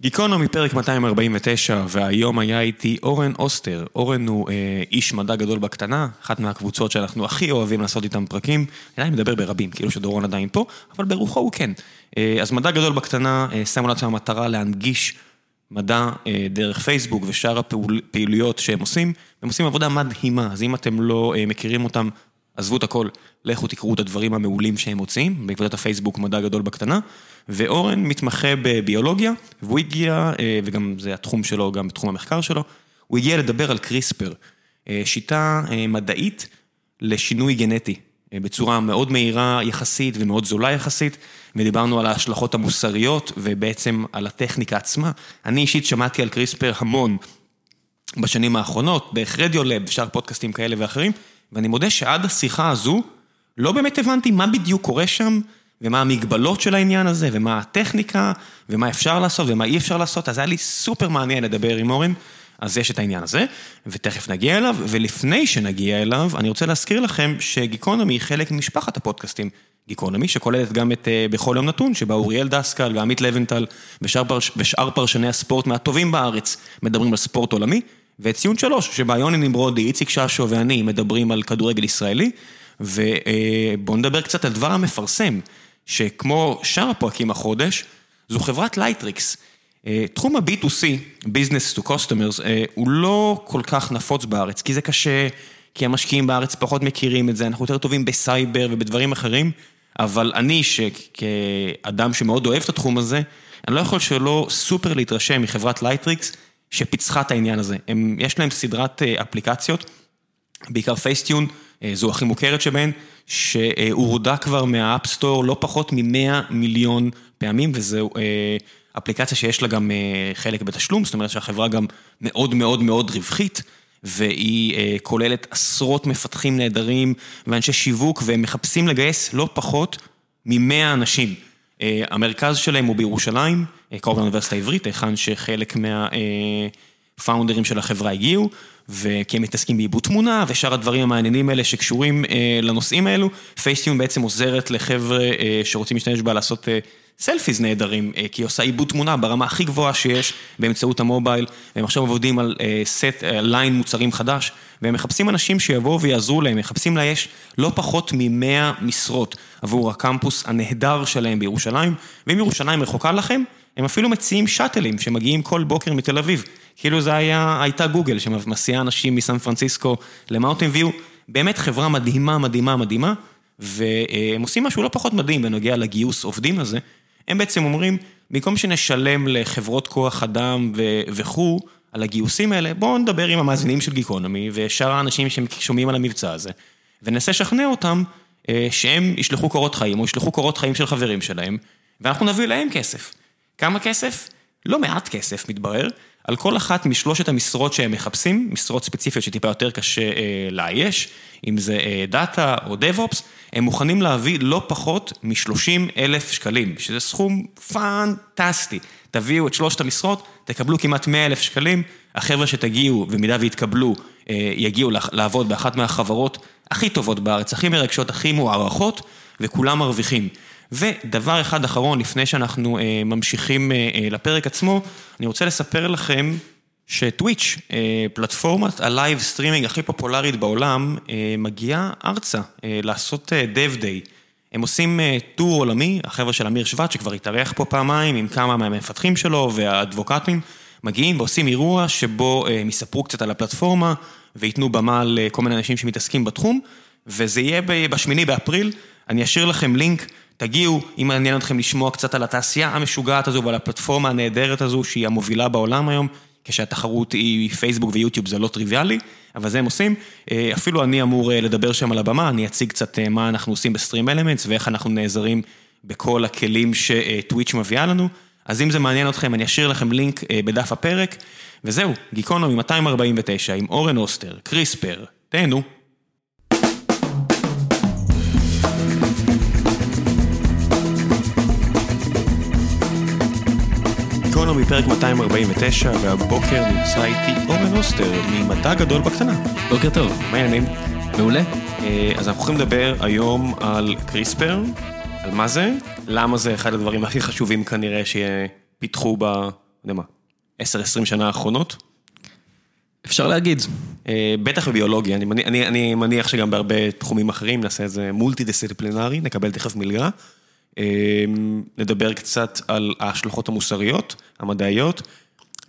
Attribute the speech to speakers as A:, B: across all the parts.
A: גיקונומי פרק 249, והיום היה איתי אורן אוסטר. אורן הוא אה, איש מדע גדול בקטנה, אחת מהקבוצות שאנחנו הכי אוהבים לעשות איתם פרקים. אני מדבר ברבים, כאילו שדורון עדיין פה, אבל ברוחו הוא כן. אה, אז מדע גדול בקטנה, אה, שמו לעצמם המטרה להנגיש מדע אה, דרך פייסבוק ושאר הפעילויות שהם עושים. הם עושים עבודה מדהימה, אז אם אתם לא אה, מכירים אותם, עזבו את הכל, לכו תקראו את הדברים המעולים שהם מוצאים, בעקבות הפייסבוק מדע גדול בקטנה. ואורן מתמחה בביולוגיה, והוא הגיע, אה, וגם זה התחום שלו, גם בתחום המחקר שלו, הוא הגיע לדבר על קריספר, אה, שיטה אה, מדעית לשינוי גנטי, בצורה מאוד מהירה יחסית ומאוד זולה יחסית, ודיברנו על ההשלכות המוסריות ובעצם על הטכניקה עצמה. אני אישית שמעתי על קריספר המון בשנים האחרונות, דרך רדיולב, שאר פודקאסטים כאלה ואחרים, ואני מודה שעד השיחה הזו, לא באמת הבנתי מה בדיוק קורה שם, ומה המגבלות של העניין הזה, ומה הטכניקה, ומה אפשר לעשות ומה אי אפשר לעשות, אז היה לי סופר מעניין לדבר עם אורן, אז יש את העניין הזה, ותכף נגיע אליו, ולפני שנגיע אליו, אני רוצה להזכיר לכם שגיקונומי היא חלק ממשפחת הפודקאסטים. גיקונומי, שכוללת גם את uh, בכל יום נתון, שבה אוריאל דסקל ועמית לבנטל ושאר, פרש, ושאר פרשני הספורט מהטובים בארץ מדברים על ספורט עולמי, ואת ציון שלוש, שבה יוני נמרודי, איציק ששו ואני מדברים על כדורגל ישראלי, ובואו נדבר קצת על דבר המפרסם. שכמו שאר הפרקים החודש, זו חברת Lightricks. אה, תחום ה-B2C, Business to Customers, אה, הוא לא כל כך נפוץ בארץ, כי זה קשה, כי המשקיעים בארץ פחות מכירים את זה, אנחנו יותר טובים בסייבר ובדברים אחרים, אבל אני, כאדם שמאוד אוהב את התחום הזה, אני לא יכול שלא סופר להתרשם מחברת Lightricks, שפיצחה את העניין הזה. הם, יש להם סדרת אה, אפליקציות, בעיקר Facetune, זו הכי מוכרת שבהן, שהורדה כבר מה App Store לא פחות מ-100 מיליון פעמים, וזו אה, אפליקציה שיש לה גם אה, חלק בתשלום, זאת אומרת שהחברה גם מאוד מאוד מאוד רווחית. והיא אה, כוללת עשרות מפתחים נהדרים ואנשי שיווק, והם מחפשים לגייס לא פחות מ-100 אנשים. המרכז שלהם הוא בירושלים, קרוב לאוניברסיטה העברית, היכן שחלק מהפאונדרים של החברה הגיעו. וכי הם מתעסקים בעיבוד תמונה ושאר הדברים המעניינים האלה שקשורים אה, לנושאים האלו. Facetune בעצם עוזרת לחבר'ה אה, שרוצים להשתמש בה לעשות אה, selfies נהדרים, אה, כי היא עושה עיבוד תמונה ברמה הכי גבוהה שיש באמצעות המובייל, והם עכשיו עובדים על אה, סט, אה, ליין מוצרים חדש, והם מחפשים אנשים שיבואו ויעזרו להם, מחפשים לאייש לא פחות מ-100 משרות עבור הקמפוס הנהדר שלהם בירושלים, ואם ירושלים רחוקה לכם, הם אפילו מציעים שאטלים שמגיעים כל בוקר מתל אביב. כאילו זה היה, הייתה גוגל שמסיעה אנשים מסן פרנסיסקו למאוטין ויו. באמת חברה מדהימה, מדהימה, מדהימה, והם עושים משהו לא פחות מדהים בנוגע לגיוס עובדים הזה. הם בעצם אומרים, במקום שנשלם לחברות כוח אדם וכו' על הגיוסים האלה, בואו נדבר עם המאזינים של גיקונומי ושאר האנשים ששומעים על המבצע הזה, וננסה לשכנע אותם אה, שהם ישלחו קורות חיים, או ישלחו קורות חיים של חברים שלהם, ואנחנו נביא להם כסף. כמה כסף? לא מעט כסף, מתברר, על כל אחת משלושת המשרות שהם מחפשים, משרות ספציפיות שטיפה יותר קשה אה, לאייש, אם זה אה, דאטה או דב-אופס, הם מוכנים להביא לא פחות מ-30 אלף שקלים, שזה סכום פנטסטי. תביאו את שלושת המשרות, תקבלו כמעט 100 אלף שקלים, החבר'ה שתגיעו, במידה ויתקבלו, אה, יגיעו לעבוד באחת מהחברות הכי טובות בארץ, הכי מרגשות, הכי מוערכות, וכולם מרוויחים. ודבר אחד אחרון, לפני שאנחנו אה, ממשיכים אה, אה, לפרק עצמו, אני רוצה לספר לכם ש Twitch, אה, פלטפורמת ה live streaming הכי פופולרית בעולם, אה, מגיעה ארצה אה, לעשות אה, Dev Day. הם עושים אה, טור עולמי, החבר'ה של אמיר שבט, שכבר התארח פה פעמיים עם כמה מהמפתחים שלו והאדבוקטים, מגיעים ועושים אירוע שבו אה, הם יספרו קצת על הפלטפורמה וייתנו במה לכל מיני אנשים שמתעסקים בתחום, וזה יהיה בשמיני באפריל, אני אשאיר לכם לינק. תגיעו, אם מעניין אתכם לשמוע קצת על התעשייה המשוגעת הזו ועל הפלטפורמה הנהדרת הזו שהיא המובילה בעולם היום, כשהתחרות היא פייסבוק ויוטיוב זה לא טריוויאלי, אבל זה הם עושים. אה, אפילו אני אמור אה, לדבר שם על הבמה, אני אציג קצת אה, מה אנחנו עושים ב StreamElements ואיך אנחנו נעזרים בכל הכלים ש Twitch מביאה לנו. אז אם זה מעניין אתכם, אני אשאיר לכם לינק בדף הפרק. וזהו, גיקונומי 249 עם אורן אוסטר, קריספר, תהנו. גיקונומי פרק 249, והבוקר נמצא איתי אורן אוסטר ממדע גדול בקטנה.
B: בוקר טוב.
A: מה העניינים?
B: מעולה.
A: אה, אז אנחנו הולכים לדבר היום על קריספר, על מה זה, למה זה אחד הדברים הכי חשובים כנראה שפיתחו יודע מה, 10-20 שנה האחרונות?
B: אפשר להגיד.
A: אה, בטח בביולוגיה, אני, אני, אני מניח שגם בהרבה תחומים אחרים נעשה איזה מולטי דיסציפלינרי, נקבל תכף מלגה. אה, נדבר קצת על ההשלכות המוסריות, המדעיות,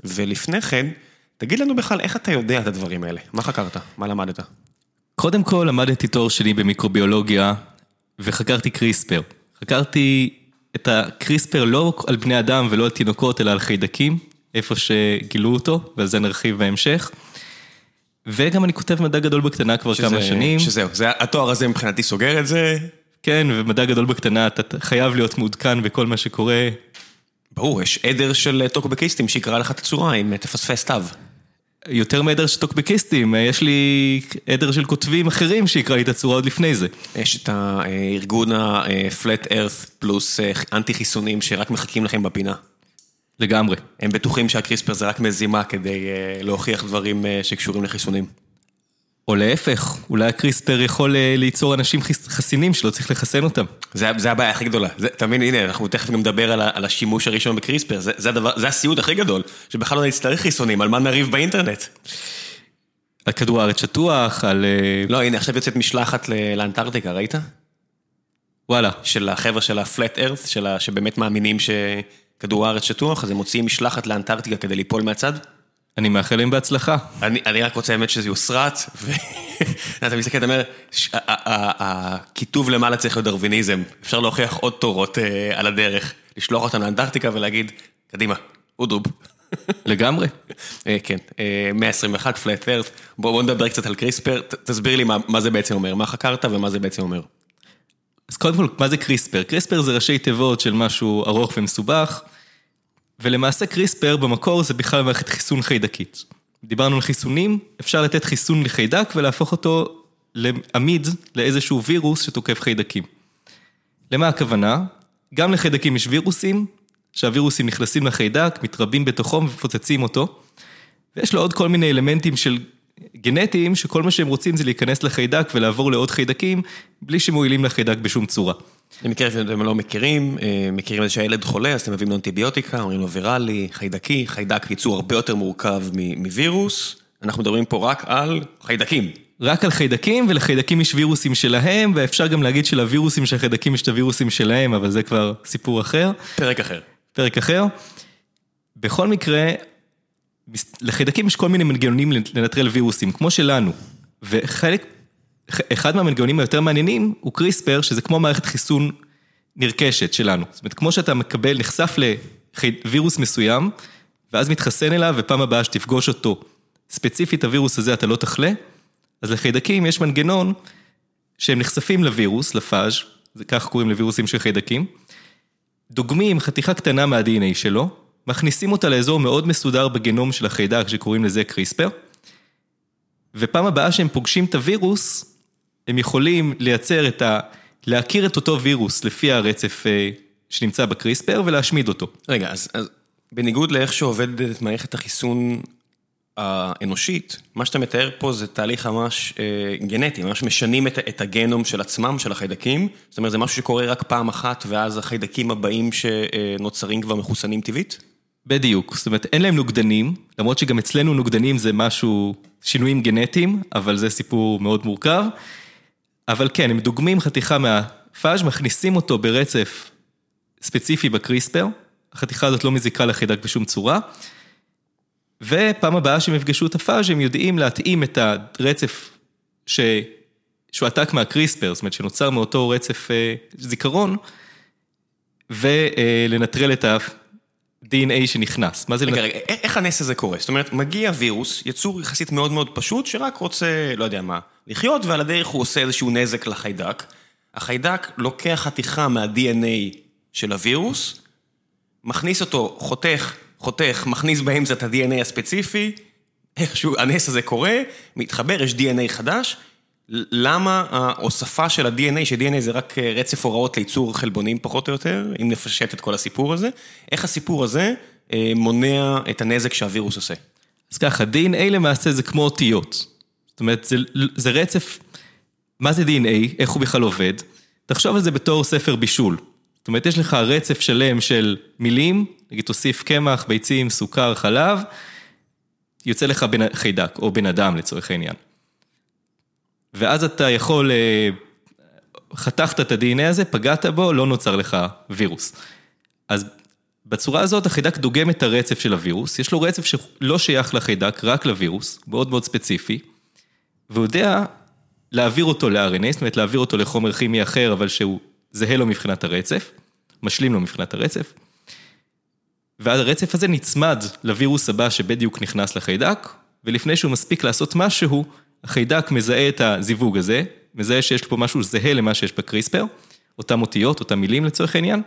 A: ולפני כן, תגיד לנו בכלל איך אתה יודע את הדברים האלה, מה חקרת, מה למדת?
B: קודם כל למדתי תואר שני במיקרוביולוגיה וחקרתי קריספר. חקרתי את הקריספר לא על בני אדם ולא על תינוקות, אלא על חיידקים, איפה שגילו אותו, ועל זה נרחיב בהמשך. וגם אני כותב מדע גדול בקטנה כבר כמה
A: שזה-
B: שנים.
A: שזהו, זה, התואר הזה מבחינתי סוגר את זה.
B: כן, ומדע גדול בקטנה, אתה חייב להיות מעודכן בכל מה שקורה.
A: ברור, יש עדר של טוקבקיסטים שיקרא לך את הצורה אם תפספס תו.
B: יותר מעדר של טוקבקיסטים, יש לי עדר של כותבים אחרים שיקרא לי את הצורה עוד לפני זה.
A: יש את הארגון ה-flat earth פלוס אה, אנטי חיסונים שרק מחכים לכם בפינה.
B: לגמרי.
A: הם בטוחים שהקריספר זה רק מזימה כדי אה, להוכיח דברים אה, שקשורים לחיסונים.
B: או להפך, אולי הקריספר יכול אה, ליצור אנשים חסינים שלא צריך לחסן אותם.
A: זה, זה הבעיה הכי גדולה. זה, אתה מבין, הנה, אנחנו תכף גם נדבר על, על השימוש הראשון בקריספר. זה, זה, הדבר, זה הסיוט הכי גדול, שבכלל לא נצטרך חיסונים, על מה נריב באינטרנט.
B: על כדור הארץ שטוח, על... אה,
A: לא, הנה, עכשיו יוצאת משלחת לאנטארקטיקה, ראית?
B: וואלה.
A: של החבר'ה של ה-flat earth, של ה, שבאמת מאמינים שכדור הארץ שטוח, אז הם מוציאים משלחת לאנטארקטיקה כדי ליפול מהצד.
B: אני מאחל להם בהצלחה.
A: אני, אני רק רוצה באמת שזה יוסרט, ואתה מסתכל, אתה אומר, הכיתוב למעלה צריך להיות דרוויניזם, אפשר להוכיח עוד תורות אה, על הדרך, לשלוח אותם לאנטארקטיקה ולהגיד, קדימה, אודרוב.
B: לגמרי.
A: אה, כן, אה, 121, פלט ארת, בוא בוא נדבר קצת על קריספר, ת- תסביר לי מה מה זה בעצם אומר, מה חקרת ומה זה בעצם אומר.
B: אז קודם כל, מה זה קריספר? קריספר זה ראשי תיבות של משהו ארוך ומסובך, ולמעשה קריספר במקור זה בכלל מערכת חיסון חיידקית. דיברנו על חיסונים, אפשר לתת חיסון לחיידק ולהפוך אותו לעמיד לאיזשהו וירוס שתוקף חיידקים. למה הכוונה? גם לחיידקים יש וירוסים, שהווירוסים נכנסים לחיידק, מתרבים בתוכו ומפוצצים אותו, ויש לו עוד כל מיני אלמנטים של גנטיים, שכל מה שהם רוצים זה להיכנס לחיידק ולעבור לעוד חיידקים, בלי שמועילים לחיידק בשום צורה.
A: למקרה שאתם לא מכירים, אה, מכירים את זה שהילד חולה, אז אתם מביאים לו אנטיביוטיקה, אומרים לו ויראלי, חיידקי, חיידק ייצור הרבה יותר מורכב מווירוס, אנחנו מדברים פה רק על חיידקים.
B: רק על חיידקים, ולחיידקים יש וירוסים שלהם, ואפשר גם להגיד שלווירוסים של החיידקים יש את הווירוסים שלהם, אבל זה כבר סיפור אחר,
A: פרק אחר.
B: פרק אחר. בכל מקרה, לחיידקים יש כל מיני מנגנונים לנטרל וירוסים, כמו שלנו. וחלק, אחד מהמנגנונים היותר מעניינים הוא קריספר, שזה כמו מערכת חיסון נרכשת שלנו. זאת אומרת, כמו שאתה מקבל, נחשף לווירוס מסוים, ואז מתחסן אליו, ופעם הבאה שתפגוש אותו, ספציפית הווירוס הזה אתה לא תחלה, אז לחיידקים יש מנגנון שהם נחשפים לווירוס, לפאז', זה כך קוראים לווירוסים של חיידקים, דוגמים חתיכה קטנה מה-DNA שלו, מכניסים אותה לאזור מאוד מסודר בגנום של החיידק שקוראים לזה קריספר, ופעם הבאה שהם פוגשים את הווירוס, הם יכולים לייצר את ה... להכיר את אותו וירוס לפי הרצף אה, שנמצא בקריספר ולהשמיד אותו.
A: רגע, אז, אז בניגוד לאיך שעובדת מערכת החיסון האנושית, מה שאתה מתאר פה זה תהליך ממש אה, גנטי, ממש משנים את, את הגנום של עצמם, של החיידקים, זאת אומרת זה משהו שקורה רק פעם אחת ואז החיידקים הבאים שנוצרים כבר מחוסנים טבעית?
B: בדיוק, זאת אומרת אין להם נוגדנים, למרות שגם אצלנו נוגדנים זה משהו, שינויים גנטיים, אבל זה סיפור מאוד מורכב. אבל כן, הם דוגמים חתיכה מהפאז', מכניסים אותו ברצף ספציפי בקריספר, החתיכה הזאת לא מזיקה לחיידק בשום צורה, ופעם הבאה שהם יפגשו את הפאז' הם יודעים להתאים את הרצף ש... שהועתק מהקריספר, זאת אומרת שנוצר מאותו רצף אה, זיכרון, ולנטרל את ה-DNA שנכנס. מה זה
A: רגע, רגע, איך הנס הזה קורה? זאת אומרת, מגיע וירוס, יצור יחסית מאוד מאוד פשוט, שרק רוצה, לא יודע מה, לחיות, ועל הדרך הוא עושה איזשהו נזק לחיידק. החיידק לוקח חתיכה מה-DNA של הווירוס, מכניס אותו, חותך, חותך, מכניס באמצע את ה-DNA הספציפי, איכשהו הנס הזה קורה, מתחבר, יש DNA חדש. למה ההוספה של ה-DNA, ש-DNA זה רק אה, רצף הוראות לייצור חלבונים פחות או יותר, אם נפשט את כל הסיפור הזה, איך הסיפור הזה אה, מונע את הנזק שהווירוס עושה?
B: אז ככה, DNA למעשה זה כמו אותיות. זאת אומרת, זה, זה רצף, מה זה DNA, איך הוא בכלל עובד? תחשוב על זה בתור ספר בישול. זאת אומרת, יש לך רצף שלם של מילים, נגיד תוסיף קמח, ביצים, סוכר, חלב, יוצא לך בן, חיידק, או בן אדם לצורך העניין. ואז אתה יכול, אה, חתכת את ה-DNA הזה, פגעת בו, לא נוצר לך וירוס. אז בצורה הזאת החיידק דוגם את הרצף של הווירוס, יש לו רצף שלא שייך לחיידק, רק לווירוס, מאוד מאוד ספציפי, והוא יודע להעביר אותו ל-RNA, זאת אומרת להעביר אותו לחומר כימי אחר, אבל שהוא זהה לו מבחינת הרצף, משלים לו מבחינת הרצף, ואז הרצף הזה נצמד לווירוס הבא שבדיוק נכנס לחיידק, ולפני שהוא מספיק לעשות משהו, החיידק מזהה את הזיווג הזה, מזהה שיש פה משהו זהה למה שיש בקריספר, אותם אותיות, אותם מילים לצורך העניין,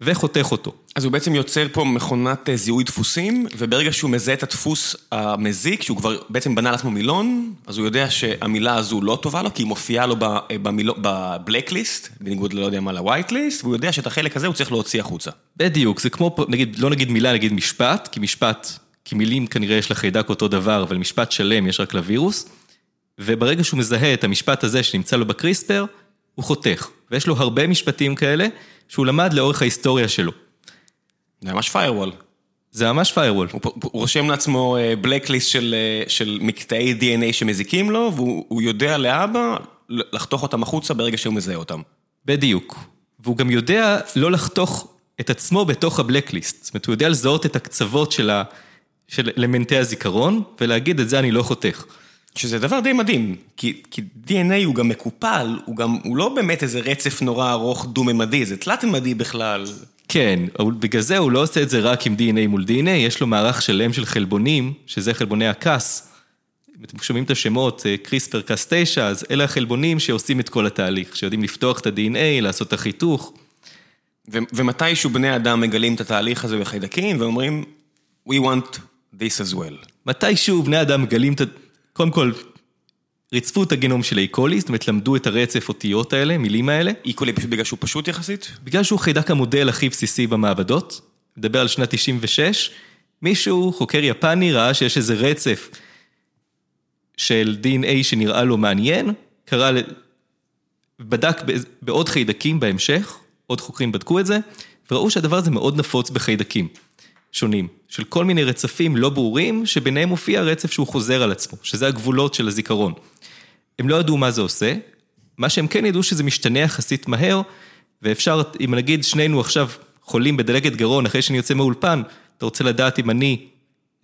B: וחותך אותו.
A: אז הוא בעצם יוצר פה מכונת אה, זיהוי דפוסים, וברגע שהוא מזהה את הדפוס המזיק, שהוא כבר בעצם בנה לעצמו מילון, אז הוא יודע שהמילה הזו לא טובה לו, כי היא מופיעה לו אה, בבלקליסט, בניגוד ללא יודע מה, לווייט ליסט, והוא יודע שאת החלק הזה הוא צריך להוציא החוצה.
B: בדיוק, זה כמו, נגיד, לא נגיד מילה, נגיד משפט, כי משפט, כי מילים כנראה יש לחיידק אותו דבר, אבל משפט שלם יש רק לווירוס, וברגע שהוא מזהה את המשפט הזה שנמצא לו בקריספר, הוא חותך. ויש לו הרבה משפטים כאלה, שהוא למד לאורך ההיסטוריה שלו.
A: זה ממש firewall.
B: זה ממש firewall.
A: הוא, הוא רושם לעצמו בלקליסט של, אה, של מקטעי DNA שמזיקים לו, והוא יודע לאבא לחתוך אותם החוצה ברגע שהוא מזהה אותם.
B: בדיוק. והוא גם יודע לא לחתוך את עצמו בתוך הבלקליסט. זאת אומרת, הוא יודע לזהות את הקצוות של, ה, של אלמנטי הזיכרון, ולהגיד את זה אני לא חותך.
A: שזה דבר די מדהים, כי, כי DNA הוא גם מקופל, הוא גם, הוא לא באמת איזה רצף נורא ארוך דו-ממדי, זה תלת-ממדי בכלל.
B: כן, בגלל זה הוא לא עושה את זה רק עם DNA מול DNA, יש לו מערך שלם של חלבונים, שזה חלבוני הקאס. אם אתם שומעים את השמות, קריספר קאס 9, אז אלה החלבונים שעושים את כל התהליך, שיודעים לפתוח את ה-DNA, לעשות את החיתוך.
A: ו- ומתישהו בני אדם מגלים את התהליך הזה בחיידקים ואומרים, We want this as well.
B: מתישהו בני אדם מגלים את. קודם כל, ריצפו את הגנום של איקולי, זאת אומרת, למדו את הרצף אותיות האלה, מילים האלה.
A: איקולי פשוט בגלל שהוא פשוט יחסית?
B: בגלל שהוא חיידק המודל הכי בסיסי במעבדות, מדבר על שנת 96, מישהו, חוקר יפני, ראה שיש איזה רצף של DNA שנראה לו מעניין, קרא, בדק בעוד חיידקים בהמשך, עוד חוקרים בדקו את זה, וראו שהדבר הזה מאוד נפוץ בחיידקים. שונים, של כל מיני רצפים לא ברורים, שביניהם מופיע רצף שהוא חוזר על עצמו, שזה הגבולות של הזיכרון. הם לא ידעו מה זה עושה, מה שהם כן ידעו שזה משתנה יחסית מהר, ואפשר, אם נגיד שנינו עכשיו חולים בדלקת גרון אחרי שאני יוצא מאולפן, אתה רוצה לדעת אם אני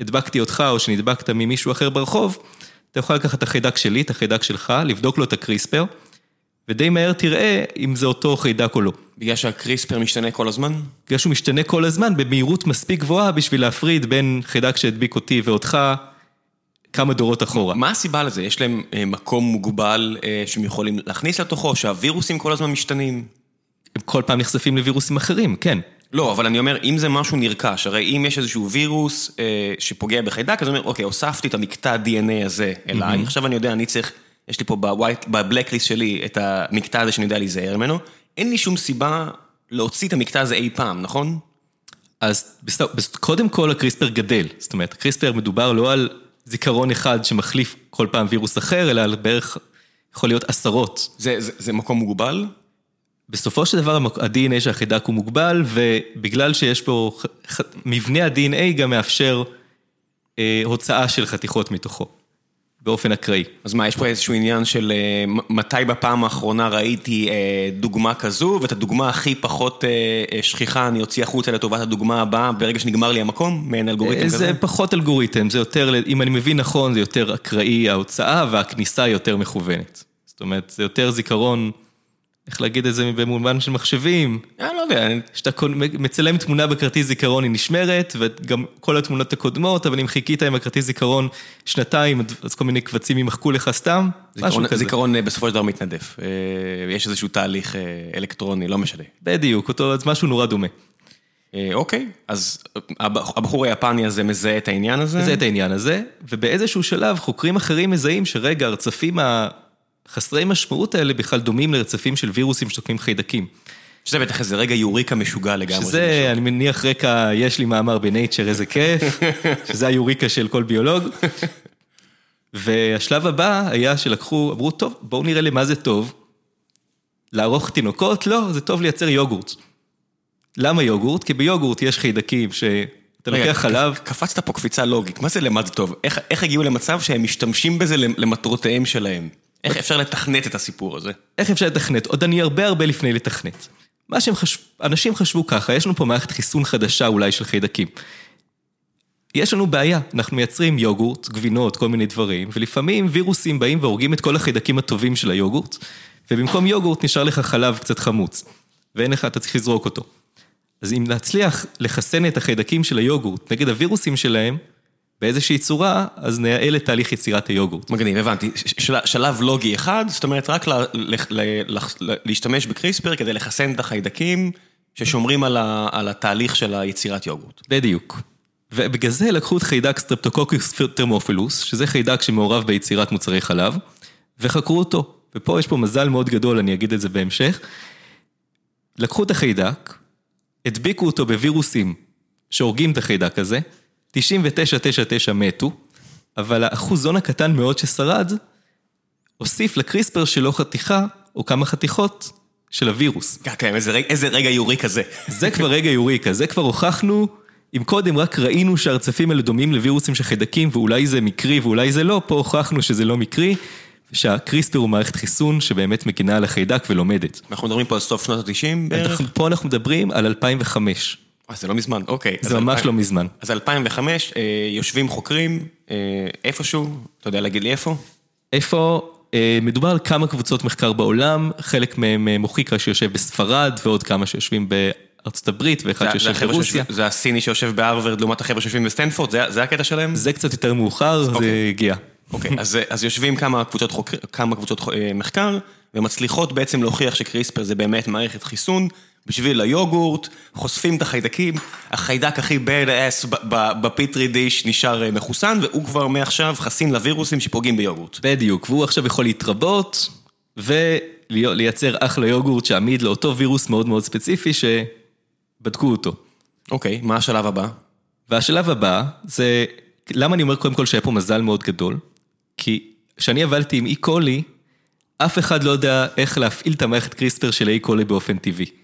B: הדבקתי אותך או שנדבקת ממישהו אחר ברחוב, אתה יכול לקחת את החיידק שלי, את החיידק שלך, לבדוק לו את הקריספר, ודי מהר תראה אם זה אותו חיידק או לא.
A: בגלל שהקריספר משתנה כל הזמן?
B: בגלל שהוא משתנה כל הזמן במהירות מספיק גבוהה בשביל להפריד בין חיידק שהדביק אותי ואותך כמה דורות אחורה.
A: מה הסיבה לזה? יש להם אה, מקום מוגבל אה, שהם יכולים להכניס לתוכו, שהווירוסים כל הזמן משתנים?
B: הם כל פעם נחשפים לווירוסים אחרים, כן.
A: לא, אבל אני אומר, אם זה משהו נרכש, הרי אם יש איזשהו וירוס אה, שפוגע בחיידק, אז אני אומר, אוקיי, הוספתי את המקטע DNA הזה אליי, mm-hmm. עכשיו אני יודע, אני צריך... יש לי פה בבלקליסט שלי את המקטע הזה שאני יודע להיזהר ממנו, אין לי שום סיבה להוציא את המקטע הזה אי פעם, נכון?
B: אז קודם כל הקריספר גדל, זאת אומרת, הקריספר מדובר לא על זיכרון אחד שמחליף כל פעם וירוס אחר, אלא על בערך, יכול להיות עשרות.
A: זה, זה, זה מקום מוגבל?
B: בסופו של דבר ה-DNA של החידק הוא מוגבל, ובגלל שיש פה, מבנה ה-DNA גם מאפשר אה, הוצאה של חתיכות מתוכו. באופן אקראי.
A: אז מה, יש פה איזשהו עניין של אה, מתי בפעם האחרונה ראיתי אה, דוגמה כזו, ואת הדוגמה הכי פחות אה, שכיחה אני אוציא החוצה לטובת הדוגמה הבאה ברגע שנגמר לי המקום, מעין אלגוריתם
B: כזה? זה פחות אלגוריתם, זה יותר, אם אני מבין נכון, זה יותר אקראי ההוצאה והכניסה יותר מכוונת. זאת אומרת, זה יותר זיכרון... איך להגיד את זה במובן של מחשבים?
A: אני לא יודע.
B: כשאתה מצלם תמונה בכרטיס זיכרון היא נשמרת, וגם כל התמונות הקודמות, אבל אם חיכית עם הכרטיס זיכרון שנתיים, אז כל מיני קבצים ימחקו לך סתם,
A: זיכרון, משהו כזה. זיכרון אה, בסופו של דבר מתנדף. אה, יש איזשהו תהליך אה, אלקטרוני, לא משנה.
B: בדיוק, אותו, אז משהו נורא דומה.
A: אוקיי, אז הבחור היפני הזה מזהה את העניין הזה?
B: מזהה את העניין הזה, ובאיזשהו שלב חוקרים אחרים מזהים שרגע, הרצפים חסרי משמעות האלה בכלל דומים לרצפים של וירוסים שתוקפים חיידקים.
A: שזה בטח איזה רגע יוריקה משוגע לגמרי.
B: שזה, אני מניח רקע, יש לי מאמר בנייצ'ר, איזה כיף, שזה היוריקה של כל ביולוג. והשלב הבא היה שלקחו, אמרו, טוב, בואו נראה למה זה טוב. לערוך תינוקות? לא, זה טוב לייצר יוגורט. למה יוגורט? כי ביוגורט יש חיידקים שאתה
A: רגע,
B: לוקח חלב,
A: קפצת פה קפיצה לוגית, מה זה למד טוב? איך, איך הגיעו למצב שהם משתמשים בזה למטרותיהם שלהם? איך אפשר לתכנת את הסיפור הזה?
B: איך אפשר לתכנת? עוד אני הרבה הרבה לפני לתכנת. מה שהם חשבו, אנשים חשבו ככה, יש לנו פה מערכת חיסון חדשה אולי של חיידקים. יש לנו בעיה, אנחנו מייצרים יוגורט, גבינות, כל מיני דברים, ולפעמים וירוסים באים והורגים את כל החיידקים הטובים של היוגורט, ובמקום יוגורט נשאר לך חלב קצת חמוץ, ואין לך, אתה צריך לזרוק אותו. אז אם נצליח לחסן את החיידקים של היוגורט נגד הווירוסים שלהם, באיזושהי צורה, אז נייעל את תהליך יצירת היוגורט.
A: מגניב, הבנתי. של, שלב לוגי אחד, זאת אומרת רק ל, ל, ל, ל, להשתמש בקריספר כדי לחסן את החיידקים ששומרים על, התהליך של היצירת יוגורט.
B: בדיוק. ובגלל זה לקחו את חיידק סטרפטוקוקוס טרמופילוס, שזה חיידק שמעורב ביצירת מוצרי חלב, וחקרו אותו. ופה יש פה מזל מאוד גדול, אני אגיד את זה בהמשך. לקחו את החיידק, הדביקו אותו בווירוסים שהורגים את החיידק הזה, 99.99 מתו, אבל האחוזון הקטן מאוד ששרד, הוסיף לקריספר שלו חתיכה, או כמה חתיכות, של הווירוס.
A: כן, איזה, איזה רגע יורי כזה.
B: זה כבר רגע יוריקה, זה כבר הוכחנו, אם קודם רק ראינו שהרצפים האלה דומים לווירוסים של חיידקים, ואולי זה מקרי ואולי זה לא, פה הוכחנו שזה לא מקרי, ושהקריספר הוא מערכת חיסון שבאמת מגינה על החיידק ולומדת.
A: אנחנו מדברים פה על סוף שנות ה-90 בערך?
B: פה אנחנו מדברים על 2005.
A: אה, זה לא מזמן, אוקיי.
B: זה ממש 2000, לא מזמן.
A: אז 2005, אה, יושבים חוקרים אה, איפשהו, אתה יודע להגיד לי איפה?
B: איפה? אה, מדובר על כמה קבוצות מחקר בעולם, חלק מהם אה, מוחיקה שיושב בספרד, ועוד כמה שיושבים בארצות הברית, ואחד שיושב ברוסיה.
A: זה הסיני שיושב בהרווארד לעומת החבר'ה שיושבים בסטנפורד, זה, זה הקטע שלהם?
B: זה קצת יותר מאוחר, אוקיי. זה הגיע.
A: אוקיי, אז, אז יושבים כמה קבוצות, חוקר, כמה קבוצות אה, מחקר, ומצליחות בעצם להוכיח שקריספר זה באמת מערכת חיסון. בשביל היוגורט, חושפים את החיידקים, החיידק הכי bad ass בפיטרי דיש נשאר אה, מחוסן, והוא כבר מעכשיו חסין לווירוסים שפוגעים ביוגורט.
B: בדיוק, והוא עכשיו יכול להתרבות, ולייצר אחלה יוגורט שעמיד לאותו וירוס מאוד מאוד ספציפי שבדקו אותו.
A: אוקיי, מה השלב הבא?
B: והשלב הבא זה, למה אני אומר קודם כל שהיה פה מזל מאוד גדול? כי כשאני עבדתי עם אי-קולי, אף אחד לא יודע איך להפעיל את המערכת קריספר של האי-קולי באופן טבעי.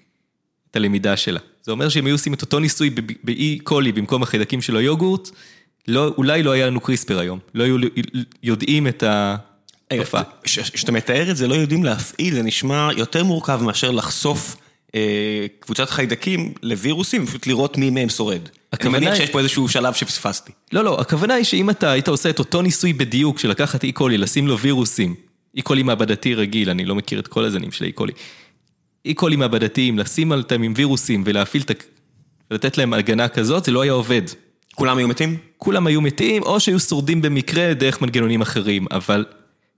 B: את הלמידה שלה. זה אומר שאם היו עושים את אותו ניסוי באי קולי במקום החיידקים של היוגורט, לא, אולי לא היה לנו קריספר היום. לא היו יודעים את התופעה.
A: כשאתה מתאר את זה, לא יודעים להפעיל, זה נשמע יותר מורכב מאשר לחשוף אה, קבוצת חיידקים לווירוסים, פשוט לראות מי מהם שורד. אני מניח שיש פה איזשהו שלב שפספסתי.
B: לא, לא, הכוונה היא שאם אתה היית עושה את אותו ניסוי בדיוק של לקחת אי קולי, לשים לו וירוסים, אי קולי מעבדתי רגיל, אני לא מכיר את כל הזנים של אי קולי. אי-קולי מעבדתיים, לשים אותם עם וירוסים ולהפעיל את ה... ולתת להם הגנה כזאת, זה לא היה עובד.
A: כולם היו מתים?
B: כולם היו מתים, או שהיו שורדים במקרה דרך מנגנונים אחרים, אבל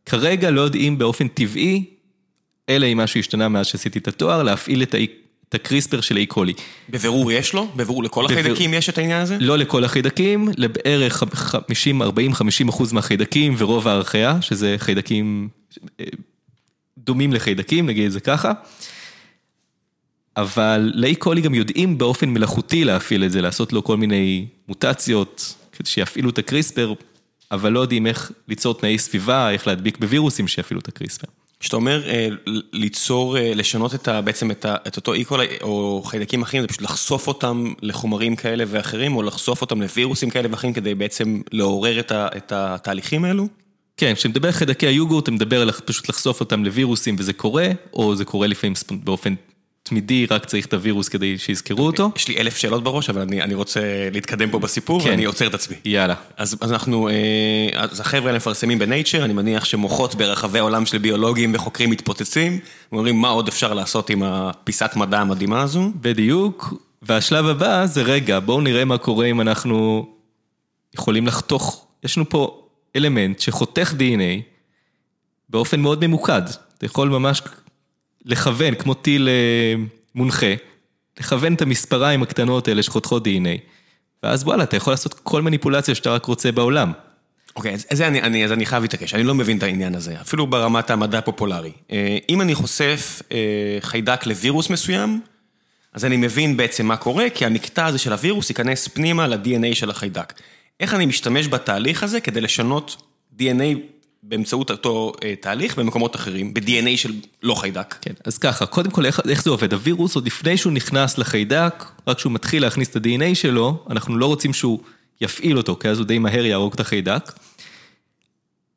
B: כרגע לא יודעים באופן טבעי, אלא אם משהו השתנה מאז שעשיתי את התואר, להפעיל את, ה... את הקריספר של האי-קולי.
A: בבירור יש לו? בבירור לכל בבר... החיידקים יש את העניין הזה?
B: לא לכל החיידקים, לבערך 50, 40, 50 אחוז מהחיידקים ורוב הארכיה, שזה חיידקים אה, דומים לחיידקים, נגיד את זה ככה. אבל לאי קולי גם יודעים באופן מלאכותי להפעיל את זה, לעשות לו כל מיני מוטציות, כדי שיפעילו את הקריספר, אבל לא יודעים איך ליצור תנאי סביבה, איך להדביק בווירוסים שיפעילו את הקריספר.
A: כשאתה אומר אה, ליצור, אה, לשנות את ה, בעצם את, ה, את אותו איקולי או חיידקים אחרים, זה פשוט לחשוף אותם לחומרים כאלה ואחרים, או לחשוף אותם לווירוסים כאלה ואחרים כדי בעצם לעורר את, ה, את התהליכים האלו?
B: כן, כשאני מדבר על חיידקי היוגורט, אני מדבר על פשוט לחשוף אותם לווירוסים וזה קורה, או זה קורה לפעמים באופן תמידי, רק צריך את הווירוס כדי שיזכרו אותו.
A: יש לי אלף שאלות בראש, אבל אני אני רוצה להתקדם פה בסיפור, כן. ואני עוצר את עצמי.
B: יאללה.
A: אז אז אנחנו, אה, אז החבר'ה האלה מפרסמים בנייצ'ר, אני מניח שמוחות ברחבי העולם של ביולוגים וחוקרים מתפוצצים, ואומרים מה עוד אפשר לעשות עם הפיסת מדע המדהימה הזו.
B: בדיוק, והשלב הבא זה רגע, בואו נראה מה קורה אם אנחנו יכולים לחתוך, יש לנו פה אלמנט שחותך DNA באופן מאוד ממוקד. אתה יכול ממש לכוון, כמו טיל אה, מונחה, לכוון את המספריים הקטנות האלה שחותכות DNA, ואז וואלה, אתה יכול לעשות כל מניפולציה שאתה רק רוצה בעולם.
A: אוקיי, אז, אז, אני, אני, אז אני חייב להתעקש, אני לא מבין את העניין הזה, אפילו ברמת המדע הפופולרי. אה, אם אני חושף אה, חיידק לווירוס מסוים, אז אני מבין בעצם מה קורה, כי המקטע הזה של הווירוס ייכנס פנימה ל-DNA של החיידק. איך אני משתמש בתהליך הזה כדי לשנות DNA באמצעות אותו אה, תהליך במקומות אחרים, ב-DNA של לא חיידק.
B: כן, אז ככה, קודם כל איך, איך זה עובד? הווירוס עוד לפני שהוא נכנס לחיידק, רק כשהוא מתחיל להכניס את ה-DNA שלו, אנחנו לא רוצים שהוא יפעיל אותו, כי אז הוא די מהר יהרוג את החיידק.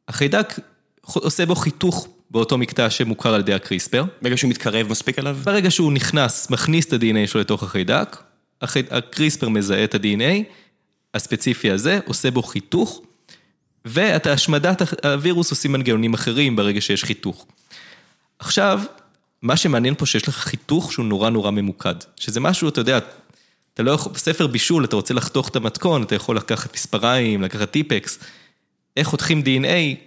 B: החיידק עושה בו חיתוך באותו מקטע שמוכר על ידי הקריספר.
A: ברגע שהוא מתקרב מספיק אליו?
B: ברגע שהוא נכנס, מכניס את ה-DNA שלו לתוך החיידק, הקריספר מזהה את ה-DNA הספציפי הזה, עושה בו חיתוך, ואת השמדת הווירוס עושים מנגנונים אחרים ברגע שיש חיתוך. עכשיו, מה שמעניין פה שיש לך חיתוך שהוא נורא נורא ממוקד, שזה משהו, אתה יודע, אתה לא יכול, בספר בישול אתה רוצה לחתוך את המתכון, אתה יכול לקחת מספריים, לקחת טיפקס, איך חותכים DNA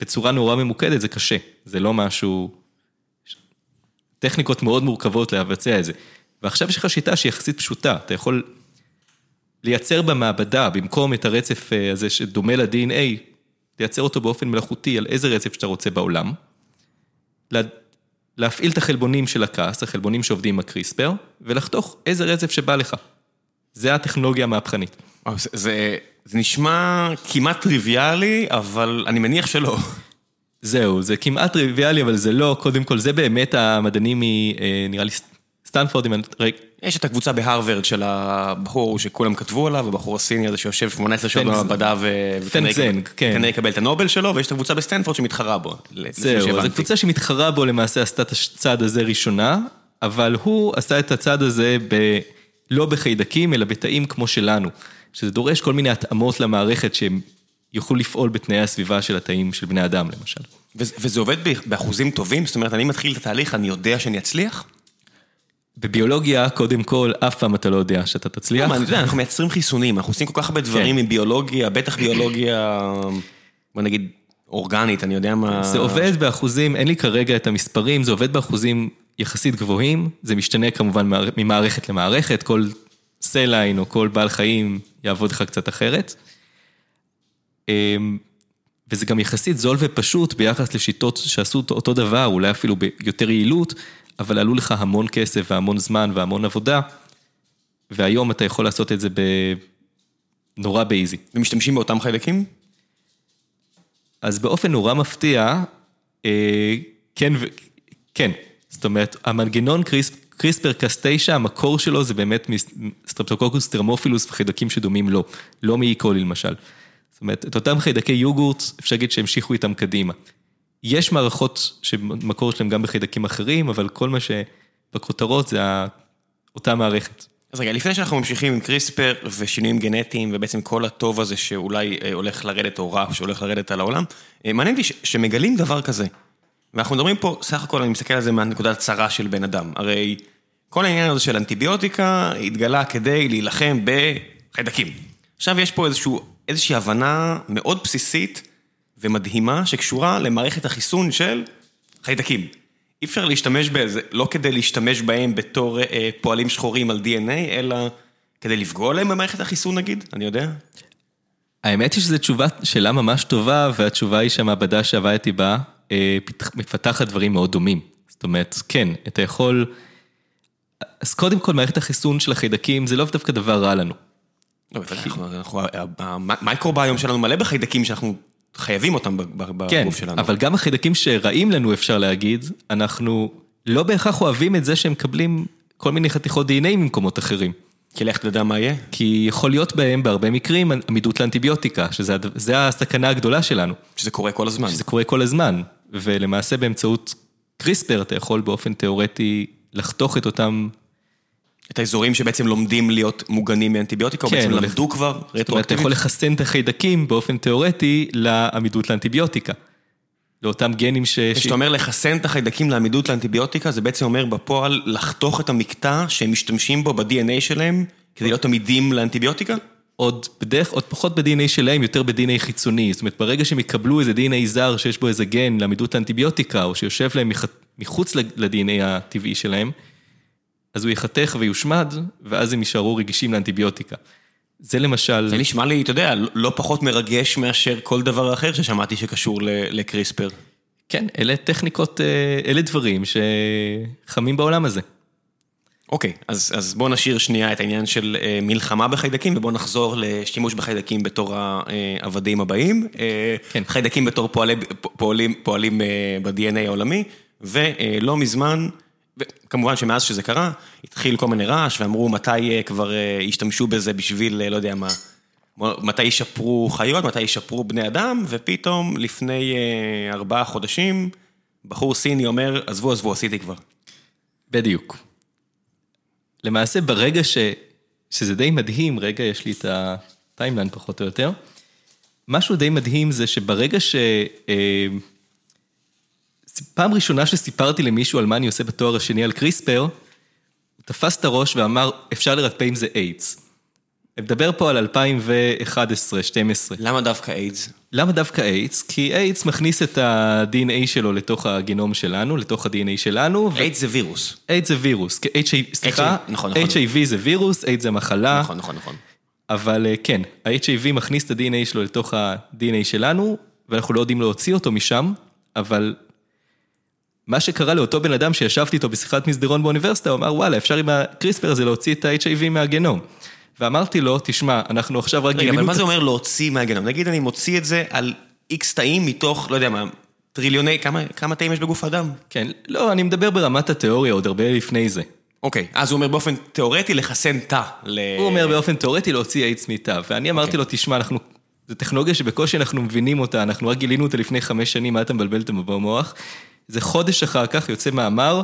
B: בצורה נורא ממוקדת זה קשה, זה לא משהו... טכניקות מאוד מורכבות לבצע את זה. ועכשיו יש לך שיטה שהיא יחסית פשוטה, אתה יכול לייצר במעבדה, במקום את הרצף אה, הזה שדומה ל-DNA, לייצר אותו באופן מלאכותי על איזה רצף שאתה רוצה בעולם, להפעיל את החלבונים של ה Cas, החלבונים שעובדים עם הקריספר, ולחתוך איזה רצף שבא לך. זה הטכנולוגיה המהפכנית.
A: זה, זה, זה נשמע כמעט טריוויאלי, אבל אני מניח שלא.
B: זהו, זה כמעט טריוויאלי, אבל זה לא. קודם כל, זה באמת המדענים מ... אה, נראה לי סטנפורד, אם אני...
A: יש את הקבוצה בהרווארד של הבחור שכולם כתבו עליו, הבחור הסיני הזה שיושב 18 שעות במעבדה
B: וכנראה
A: כן. יקבל את הנובל שלו, ויש את הקבוצה בסטנפורד שמתחרה בו.
B: זהו, אז הקבוצה שמתחרה בו למעשה עשתה את הצעד הזה ראשונה, אבל הוא עשה את הצעד הזה ב... לא בחיידקים, אלא בתאים כמו שלנו, שזה דורש כל מיני התאמות למערכת שהם יוכלו לפעול בתנאי הסביבה של התאים של בני אדם, למשל.
A: וזה עובד באחוזים טובים? זאת אומרת, אני מתחיל את התהליך, אני יודע שאני אצליח?
B: בביולוגיה, קודם כל, אף פעם אתה לא יודע שאתה תצליח.
A: יודע, אנחנו מייצרים חיסונים, אנחנו עושים כל כך הרבה דברים עם ביולוגיה, בטח ביולוגיה, בוא נגיד, אורגנית, אני יודע מה...
B: זה עובד באחוזים, אין לי כרגע את המספרים, זה עובד באחוזים יחסית גבוהים, זה משתנה כמובן ממערכת למערכת, כל סליין או כל בעל חיים יעבוד לך קצת אחרת. אמ, וזה גם יחסית זול ופשוט ביחס לשיטות שעשו אותו דבר, אולי אפילו ביותר יעילות, אבל עלו לך המון כסף והמון זמן והמון עבודה, והיום אתה יכול לעשות את זה נורא ב easy.
A: ומשתמשים באותם חיידקים?
B: אז באופן נורא מפתיע, אה, כן, כן. זאת אומרת, המנגנון קריס, קריספר Cas 9, המקור שלו זה באמת סטרפטוקוקוס טרמופילוס וחיידקים שדומים לו, לא מ E. coli למשל. זאת אומרת, את אותם חיידקי יוגורט, אפשר להגיד שהמשיכו איתם קדימה. יש מערכות שמקור שלהם גם בחיידקים אחרים, אבל כל מה שבכותרות זה אותה מערכת.
A: אז רגע, לפני שאנחנו ממשיכים עם קריספר ושינויים גנטיים ובעצם כל הטוב הזה שאולי אה, הולך לרדת או רע שהולך לרדת על העולם, אה, מעניין אותי שמגלים דבר כזה. ואנחנו מדברים פה, סך הכל אני מסתכל על זה מהנקודת צרה של בן אדם. הרי כל העניין הזה של אנטיביוטיקה התגלה כדי להילחם בחיידקים. עכשיו יש פה איזשהו, איזושהי הבנה מאוד בסיסית ומדהימה שקשורה למערכת החיסון של חיידקים. אי אפשר להשתמש בזה, לא כדי להשתמש בהם בתור אה, פועלים שחורים על DNA, אלא כדי לפגוע להם במערכת החיסון נגיד, אני יודע.
B: האמת היא שזו תשובה, שאלה ממש טובה, והתשובה היא שהמעבדה שעבדתי בה, אה, מפתחת דברים מאוד דומים. זאת אומרת, כן, אתה יכול... אז קודם כל, מערכת החיסון של החיידקים זה לא דווקא דבר רע לנו.
A: לא, אנחנו, המייקרוביום שלנו מלא בחיידקים שאנחנו חייבים אותם בגוף
B: כן,
A: שלנו.
B: כן, אבל גם החיידקים שרעים לנו, אפשר להגיד, אנחנו לא בהכרח אוהבים את זה שהם מקבלים כל מיני חתיכות DNA ממקומות אחרים.
A: כי לך תדע מה יהיה.
B: כי יכול להיות בהם, בהרבה מקרים, עמידות לאנטיביוטיקה, שזה הסכנה הגדולה שלנו.
A: שזה קורה כל הזמן.
B: שזה קורה כל הזמן, ולמעשה באמצעות קריספר אתה יכול באופן תיאורטי לחתוך את אותם...
A: את האזורים שבעצם לומדים להיות מוגנים מאנטיביוטיקה, כן, או בעצם למדו כבר רטרואקטיבית?
B: זאת אומרת, אתה יכול לחסן את החיידקים באופן תיאורטי לעמידות לאנטיביוטיקה. לאותם גנים ש...
A: כשאתה אומר לחסן את החיידקים לעמידות לאנטיביוטיקה, זה בעצם אומר בפועל לחתוך את המקטע שהם משתמשים בו ב-DNA שלהם, כדי להיות עמידים לאנטיביוטיקה?
B: עוד בדרך, עוד פחות ב-DNA שלהם, יותר ב-DNA חיצוני. זאת אומרת, ברגע שהם יקבלו איזה DNA זר שיש בו איזה גן לעמידות לאנטיביוטיקה, או שיושב להם מחוץ ל-DNA הטבעי שלהם, אז הוא ייחתך ויושמד, ואז הם יישארו רגישים לאנטיביוטיקה. זה למשל...
A: זה נשמע לי, אתה יודע, לא פחות מרגש מאשר כל דבר אחר ששמעתי שקשור לקריספר.
B: כן, אלה טכניקות, אה, אלה דברים שחמים בעולם הזה.
A: אוקיי, אז, אז בואו נשאיר שנייה את העניין של אה, מלחמה בחיידקים, ובואו נחזור לשימוש בחיידקים בתור העבדים הבאים. אה,
B: כן.
A: חיידקים בתור פועלי, פועלים, פועלים אה, ב-DNA העולמי, ולא מזמן, כמובן שמאז שזה קרה, התחיל כל מיני רעש, ואמרו מתי אה, כבר אה, ישתמשו בזה בשביל, אה, לא יודע מה, מתי ישפרו חיות, מתי ישפרו בני אדם, ופתאום לפני אה, ארבעה חודשים, בחור סיני אומר, עזבו, עזבו, עשיתי כבר.
B: בדיוק. למעשה, ברגע ש... שזה די מדהים, רגע, יש לי את ה timeline פחות או יותר, משהו די מדהים זה שברגע ש... אה, פעם ראשונה שסיפרתי למישהו על מה אני עושה בתואר השני על קריספר, הוא תפס את הראש ואמר, אפשר לרפא עם זה איידס. אני מדבר פה על 2011-2012.
A: למה דווקא איידס?
B: למה דווקא איידס? כי איידס מכניס את ה-DNA שלו לתוך הגנום שלנו, לתוך ה-DNA שלנו.
A: איידס זה וירוס.
B: איידס זה וירוס. סליחה,
A: נכון, נכון.
B: HIV זה וירוס, איידס זה מחלה.
A: נכון, נכון, נכון.
B: אבל אה, כן, ה-HIV מכניס את ה-DNA שלו לתוך ה-DNA שלנו, ואנחנו לא יודעים להוציא אותו משם, אבל מה שקרה לאותו בן אדם שישבתי איתו בשיחת מסדרון באוניברסיטה, הוא אמר, וואלה, אפשר עם הקריספר הזה להוציא את ה-HIV מהגנום. ואמרתי לו, תשמע, אנחנו עכשיו רק
A: רגע, אבל מה זה אומר להוציא מהגנום? נגיד אני מוציא את זה על איקס תאים מתוך, לא יודע מה, טריליוני, כמה, כמה תאים יש בגוף האדם?
B: כן, לא, אני מדבר ברמת התיאוריה, עוד הרבה לפני זה.
A: אוקיי, אז הוא אומר באופן תיאורטי לחסן תא. ל...
B: הוא אומר באופן תיאורטי להוציא איידס מתא, ואני אמרתי
A: אוקיי.
B: לו, תשמע, אנחנו... זו טכנולוגיה שבקושי אנחנו מבינים אותה, אנחנו רק גילינו אותה לפני חמש שנים, מה אתה מבלבל אותם במוח. זה חודש אחר כך יוצא מאמר,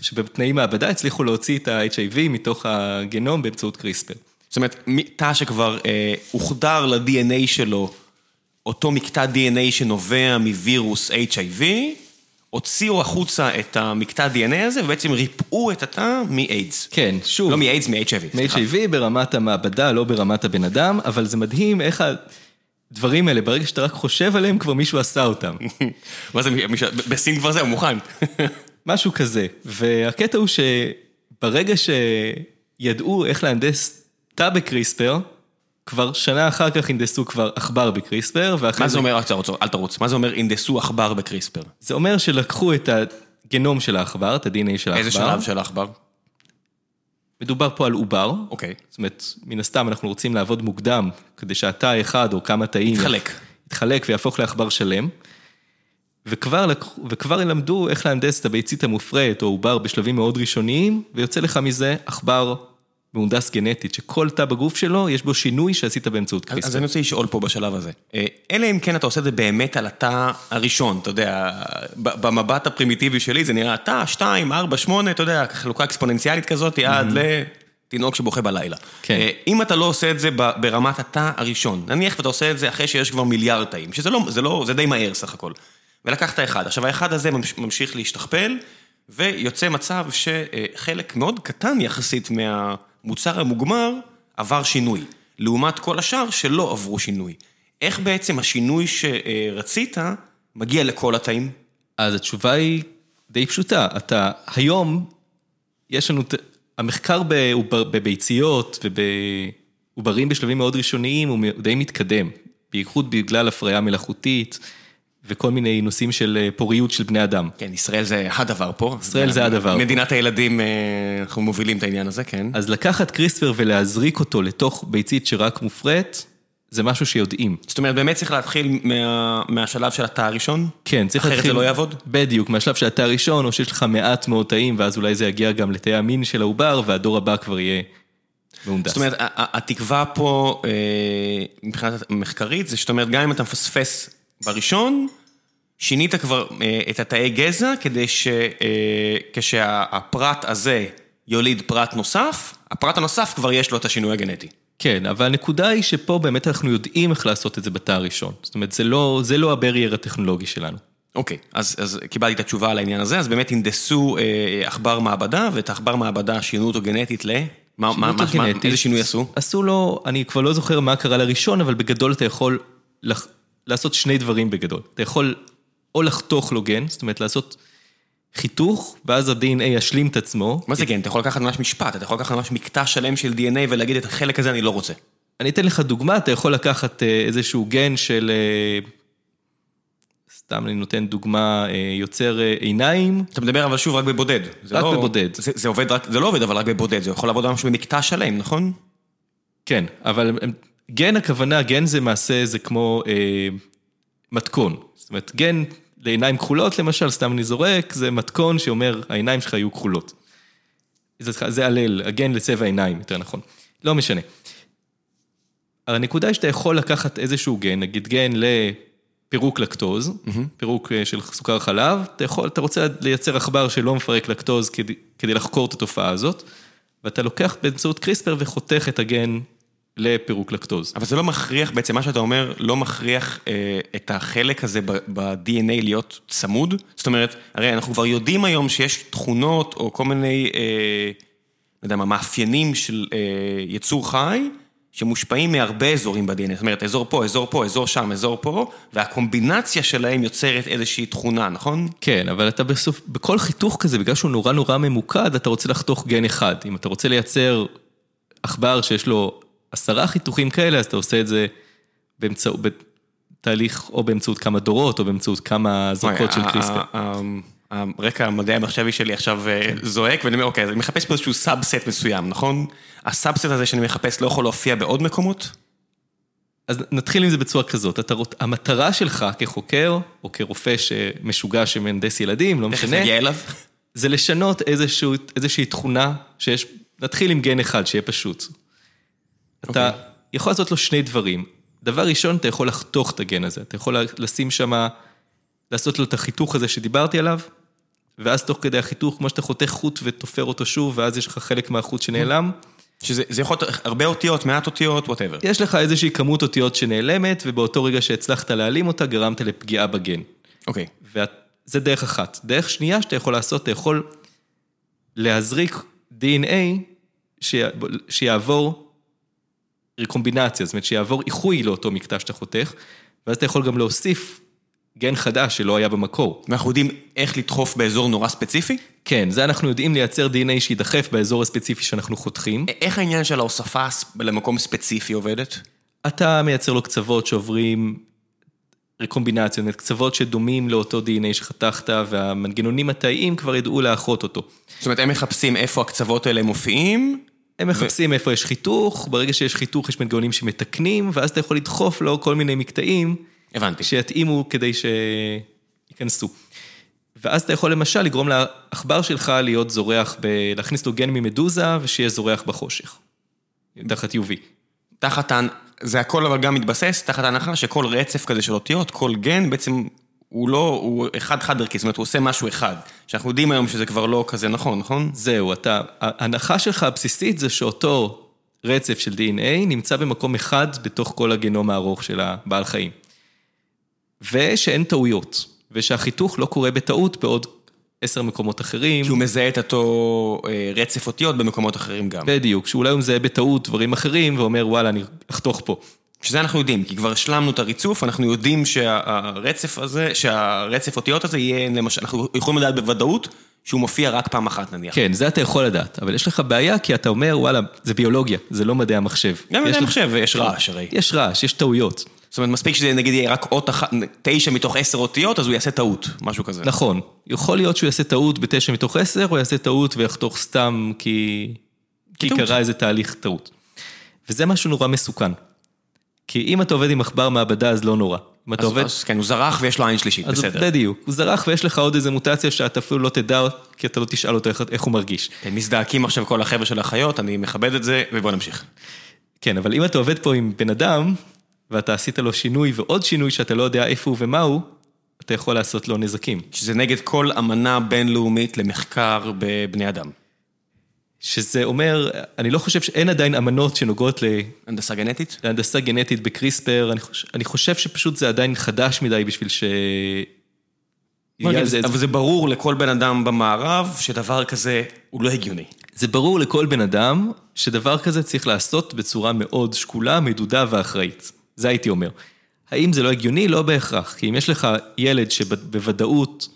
B: שבתנאי מעבדה הצליחו להוציא את ה-HIV מתוך הגנום באמצעות קריספר.
A: זאת אומרת, תא שכבר אה, הוחדר ל-DNA שלו, אותו מקטע DNA שנובע מווירוס HIV, הוציאו החוצה את המקטע DNA הזה, ובעצם ריפאו את התא מאיידס.
B: כן, שוב.
A: לא מאיידס, מ-HIV.
B: מ-HIV ברמת המעבדה, לא ברמת הבן אדם, אבל זה מדהים איך הדברים האלה, ברגע שאתה רק חושב עליהם, כבר מישהו עשה אותם.
A: מה זה, מישהו- בסין כבר זהו, מוכן.
B: משהו כזה. והקטע הוא שברגע שידעו איך להנדס תא בקריספר, כבר שנה אחר כך הנדסו כבר עכבר בקריספר, ואחרי
A: מה זה אומר, רק תרוץ, אל תרוץ, מה זה אומר הנדסו עכבר בקריספר?
B: זה אומר שלקחו את הגנום של העכבר, את ה-DNA של העכבר.
A: איזה שלב של העכבר?
B: מדובר פה על עובר.
A: אוקיי.
B: זאת אומרת, מן הסתם אנחנו רוצים לעבוד מוקדם, כדי שהתא האחד או כמה תאים...
A: יתחלק.
B: יתחלק ויהפוך לעכבר שלם. וכבר, לקחו- וכבר למדו איך להנדס את הביצית המופרית או עובר בשלבים מאוד ראשוניים, ויוצא לך מזה עכבר מהונדס גנטית, שכל תא בגוף שלו יש בו שינוי שעשית באמצעות
A: אז- אז. אני רוצה לשאול פה בשלב הזה. אה, אלא אם כן אתה עושה את זה באמת על התא הראשון, אתה יודע, במבט הפרימיטיבי שלי זה נראה תא 2, 4, 8, אתה יודע, חלוקה אקספוננציאלית כזאת, עד לתינוק שבוכה בלילה.
B: כן.
A: אה, אם אתה לא עושה את זה ברמת התא הראשון, נניח ואתה עושה את זה אחרי שיש כבר מיליארד תאים, שזה לא, זה לא, זה די מהר סך הכל. ולקחת אחד. עכשיו האחד הזה ממש- ממשיך להשתכפל, ויוצא מצב שחלק מאוד קטן יחסית מהמוצר המוגמר עבר שינוי, לעומת כל השאר שלא עברו שינוי. איך בעצם השינוי שרצית מגיע לכל התאים?
B: אז התשובה היא די פשוטה. אתה, היום, יש לנו, המחקר בביציות ובעוברים בשלבים מאוד ראשוניים הוא די מתקדם, בייחוד בגלל הפריה מלאכותית וכל מיני נושאים של אה, פוריות של בני אדם.
A: כן, ישראל זה הדבר פה.
B: ישראל זה הדבר.
A: מדינת הילדים, אה, אנחנו מובילים את העניין הזה, כן.
B: אז לקחת קריספר ולהזריק אותו לתוך ביצית שרק מופרית, זה משהו שיודעים.
A: זאת אומרת, באמת צריך להתחיל מה, מהשלב של התא הראשון?
B: כן, צריך
A: אחרת
B: להתחיל...
A: זה לא יעבוד?
B: בדיוק, מהשלב של התא הראשון, או שיש לך מעט מאוד תאים, ואז אולי זה יגיע גם לתאי המין של העובר, והדור הבא כבר יהיה מהונדס.
A: זאת אומרת, התקווה פה, אה, מבחינת מחקרית, זה שאתה אומר, גם אם אתה מפספס בראשון, שינית כבר אה, את התאי גזע, כדי שכשהפרט הזה יוליד פרט נוסף, הפרט הנוסף כבר יש לו את השינוי הגנטי.
B: כן, אבל הנקודה היא שפה באמת אנחנו יודעים איך לעשות את זה בתא הראשון. זאת אומרת, זה לא, זה לא הברייר הטכנולוגי שלנו.
A: אוקיי, אז, אז קיבלתי את התשובה על העניין הזה, אז באמת הנדסו אה, עכבר מעבדה, ואת העכבר מעבדה שינו אותו גנטית ל... מה, מה, מה, מה, איזה שינוי עשו?
B: עשו לו, אני כבר לא זוכר מה קרה לראשון, אבל בגדול אתה יכול לח... לעשות שני דברים בגדול. אתה יכול או לחתוך לו גן, זאת אומרת לעשות חיתוך, ואז ה-DNA ישלים את עצמו.
A: מה זה כן? אתה יכול לקחת ממש משפט, אתה יכול לקחת ממש מקטע שלם של DNA ולהגיד את החלק הזה אני לא רוצה.
B: אני אתן לך דוגמה, אתה יכול לקחת אה, איזשהו גן של... אה, סתם אני נותן דוגמה, אה, יוצר עיניים.
A: אתה מדבר אבל שוב רק בבודד.
B: רק
A: לא-
B: בבודד.
A: זה, זה עובד רק, זה לא עובד אבל רק בבודד, זה יכול לעבוד ממש במקטע שלם, נכון?
B: כן, אבל גן הכוונה, גן זה מעשה, זה כמו אה, מתכון. זאת אומרת, גן לעיניים כחולות למשל, סתם אני זורק, זה מתכון שאומר, העיניים שלך יהיו כחולות. זה, זה הלל, הגן לצבע עיניים, יותר נכון. לא משנה. הנקודה היא שאתה יכול לקחת איזשהו גן, נגיד גן לפירוק לקטוז, פירוק אה, של סוכר חלב, אתה יכול, אתה רוצה לייצר עכבר שלא מפרק לקטוז כדי, כדי לחקור את התופעה הזאת, ואתה לוקח באמצעות קריספר וחותך את הגן לפירוק לקטוז.
A: אבל זה לא מכריח, בעצם מה שאתה אומר, לא מכריח אה, את החלק הזה ב-DNA להיות צמוד? זאת אומרת, הרי אנחנו כבר יודעים היום שיש תכונות או כל מיני, אה, לא יודע מה, מאפיינים של אה, יצור חי, שמושפעים מהרבה אזורים ב-DNA. זאת אומרת, אזור פה, אזור פה, אזור שם, אזור פה, והקומבינציה שלהם יוצרת איזושהי תכונה, נכון?
B: כן, אבל אתה בסוף, בכל חיתוך כזה, בגלל שהוא נורא נורא ממוקד, אתה רוצה לחתוך גן אחד. אם אתה רוצה לייצר עכבר שיש לו עשרה חיתוכים כאלה, אז אתה עושה את זה באמצעות, בתהליך או באמצעות כמה דורות, או באמצעות כמה זריקות של קריספר.
A: הרקע המדעי המחשבי שלי עכשיו אה, זועק, ואני אומר, אוקיי, אז אני מחפש פה איזשהו subset מסוים, נכון? ה subset הזה שאני מחפש לא יכול להופיע בעוד מקומות?
B: אז נתחיל עם זה בצורה כזאת, אתה, רוצ- המטרה שלך כחוקר, או כרופא שמשוגע שמהנדס ילדים, לא משנה,
A: נגיע אליו.
B: זה לשנות איזשהו, איזושהי תכונה שיש, נתחיל עם גן אחד, שיהיה פשוט. אתה
A: אוקיי.
B: יכול לעשות לו שני דברים. דבר ראשון, אתה יכול לחתוך את הגן הזה, אתה יכול לשים שם, לעשות לו את החיתוך הזה שדיברתי עליו, ואז תוך כדי החיתוך, כמו שאתה חותך חוט ותופר אותו שוב, ואז יש לך חלק מהחוט שנעלם,
A: שזה זה יכול להיות הרבה אותיות, מעט אותיות, וואטאבר.
B: יש לך איזושהי כמות אותיות שנעלמת, ובאותו רגע שהצלחת להעלים אותה, גרמת לפגיעה בגן.
A: אוקיי.
B: וזה דרך אחת. דרך שנייה שאתה יכול לעשות, אתה יכול להזריק DNA שי- שיעבור רקומבינציה, זאת אומרת שיעבור איחוי לאותו מקטע שאתה חותך, ואז אתה יכול גם להוסיף גן חדש שלא היה במקור.
A: ואנחנו יודעים איך לדחוף באזור נורא ספציפי?
B: כן, זה אנחנו יודעים לייצר DNA שידחף באזור הספציפי שאנחנו חותכים.
A: איך העניין של ההוספה למקום ספציפי עובדת?
B: אתה מייצר לו קצוות שעוברים רקומבינציה, זאת אומרת, קצוות שדומים לאותו DNA שחתכת, והמנגנונים התאיים כבר ידעו לאחות אותו.
A: זאת אומרת, הם מחפשים איפה הקצוות האלה מופיעים,
B: הם מחפשים איפה יש חיתוך, ברגע שיש חיתוך יש מנגנונים שמתקנים, ואז אתה יכול לדחוף לו כל מיני מקטעים
A: הבנתי.
B: שיתאימו כדי שייכנסו. ואז אתה יכול למשל לגרום לעכבר שלך להיות זורח, ב... להכניס לו גן ממדוזה ושיהיה זורח בחושך. תחת UV.
A: תחת. זה הכל אבל גם מתבסס תחת ההנחה שכל רצף כזה של אותיות, כל גן בעצם הוא לא, הוא אחד חד ערכי, זאת אומרת הוא עושה משהו אחד. שאנחנו יודעים היום שזה כבר לא כזה נכון, נכון?
B: זהו, אתה, ההנחה שלך הבסיסית זה שאותו רצף של DNA נמצא במקום אחד בתוך כל הגנום הארוך של הבעל חיים. ושאין טעויות, ושהחיתוך לא קורה בטעות בעוד עשר מקומות אחרים.
A: כי הוא מזהה את אותו אה, רצף אותיות במקומות אחרים גם.
B: בדיוק, שאולי הוא מזהה בטעות דברים אחרים ואומר וואלה אני אחתוך פה.
A: שזה אנחנו יודעים, כי כבר השלמנו את הריצוף, אנחנו יודעים שהרצף הזה, שהרצף אותיות הזה יהיה, למשל, אנחנו יכולים לדעת בוודאות שהוא מופיע רק פעם אחת נניח.
B: כן, זה אתה יכול לדעת, אבל יש לך בעיה כי אתה אומר וואלה, זה ביולוגיה, זה לא מדעי המחשב.
A: גם
B: יש
A: מדעי המחשב ויש רעש הרי.
B: יש רעש, יש טעויות.
A: זאת אומרת, מספיק שזה נגיד יהיה רק אות אחת, תשע מתוך עשר אותיות, אז הוא יעשה טעות, משהו כזה.
B: נכון, יכול להיות שהוא יעשה טעות בתשע מתוך עשר, או יעשה טעות ויחתוך סתם כי... כי. קרה איזה תהליך טעות. וזה משהו נורא מסוכן. כי אם אתה עובד עם עכבר מעבדה, אז לא נורא. אם אתה עובד...
A: אז כן, הוא זרח ויש לו עין שלישית,
B: אז
A: בסדר.
B: בדיוק, הוא זרח ויש לך עוד איזה מוטציה שאתה אפילו לא תדע, כי אתה לא תשאל אותו איך, הוא מרגיש.
A: כן, מזדעקים עכשיו כל החבר'ה של החיות, אני מכבד את זה, ובוא נמשיך.
B: כן, אבל אם אתה עובד פה עם בן אדם, ואתה עשית לו שינוי ועוד שינוי שאתה לא יודע איפה הוא ומה הוא, אתה יכול לעשות לו נזקים.
A: שזה נגד כל אמנה בינלאומית למחקר בבני אדם.
B: שזה אומר, אני לא חושב שאין עדיין אמנות שנוגעות ל...
A: הנדסה גנטית?
B: להנדסה גנטית בקריספר, אני חושב, אני חושב שפשוט זה עדיין חדש מדי בשביל ש... על זה
A: אבל זה ברור לכל בן אדם במערב שדבר כזה הוא לא הגיוני.
B: זה ברור לכל בן אדם שדבר כזה צריך לעשות בצורה מאוד שקולה, מדודה ואחראית. זה הייתי אומר. האם זה לא הגיוני? לא בהכרח. כי אם יש לך ילד שבוודאות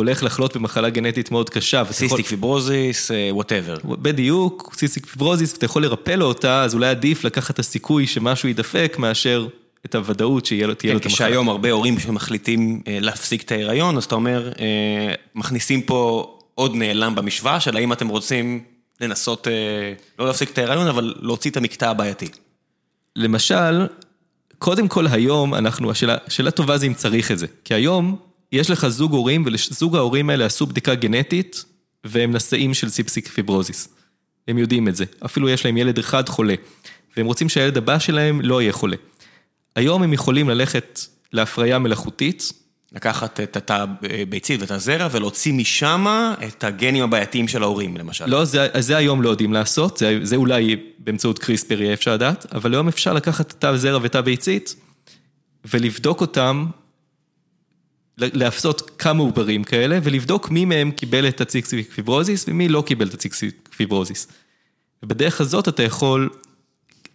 B: הולך לחלות במחלה גנטית מאוד קשה.
A: סיסטיק פיברוזיס, whatever.
B: בדיוק, סיסטיק פיברוזיס, ואתה יכול לרפא לו אותה, אז אולי עדיף לקחת את הסיכוי שמשהו יידפק מאשר את הוודאות שיהיה לו,
A: כן,
B: את המחלה.
A: כשהיום הרבה הורים שמחליטים אה, להפסיק את ההיריון, אז אתה אומר, אה, מכניסים פה עוד נעלם במשוואה של האם אתם רוצים לנסות, אה, לא להפסיק את ההיריון, אבל להוציא את המקטע הבעייתי.
B: למשל, קודם כל היום אנחנו, השאלה, שאלה טובה זה אם צריך את זה. כי היום יש לך זוג הורים, ולזוג ההורים האלה עשו בדיקה גנטית, והם נשאים של סיפסיק פיברוזיס. הם יודעים את זה. אפילו יש להם ילד אחד חולה. והם רוצים שהילד הבא שלהם לא יהיה חולה. היום הם יכולים ללכת להפריה מלאכותית,
A: לקחת את הביצית ואת הזרע ולהוציא משם את הגנים הבעייתיים של ההורים, למשל.
B: לא, זה, זה היום לא יודעים לעשות, זה, זה אולי באמצעות קריספר יהיה אפשר לדעת, אבל היום אפשר לקחת את הזרע ואת הביצית ולבדוק אותם, להפסות כמה עוברים כאלה, ולבדוק מי מהם קיבל את הציקסיק פיברוזיס ומי לא קיבל את הציקסיק פיברוזיס. ובדרך הזאת אתה יכול,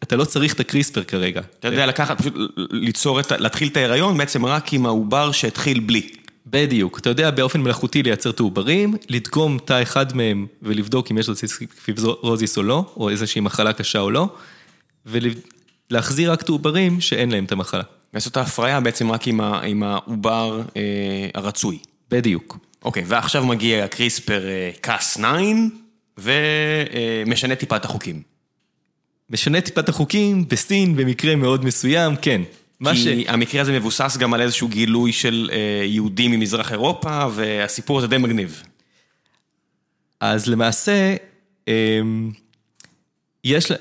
B: אתה לא צריך את הקריספר כרגע.
A: אתה יודע לקחת, פשוט ליצור את, להתחיל את ההיריון בעצם רק עם העובר שהתחיל בלי.
B: בדיוק, אתה יודע באופן מלאכותי לייצר את העוברים, לדגום תא אחד מהם ולבדוק אם יש לו ציסטיק פיברוזיס או לא, או איזושהי מחלה קשה או לא, ולהחזיר רק את העוברים שאין להם את המחלה.
A: לעשות את ההפריה בעצם רק עם, העובר אה, הרצוי.
B: בדיוק.
A: אוקיי, ועכשיו מגיע הקריספר אה, קאס 9, ומשנה טיפה את החוקים.
B: משנה טיפה את החוקים, בסין במקרה מאוד מסוים, כן.
A: כי ש... המקרה הזה מבוסס גם על איזשהו גילוי של אה, יהודים ממזרח אירופה, והסיפור הזה די מגניב.
B: אז למעשה, אה, יש,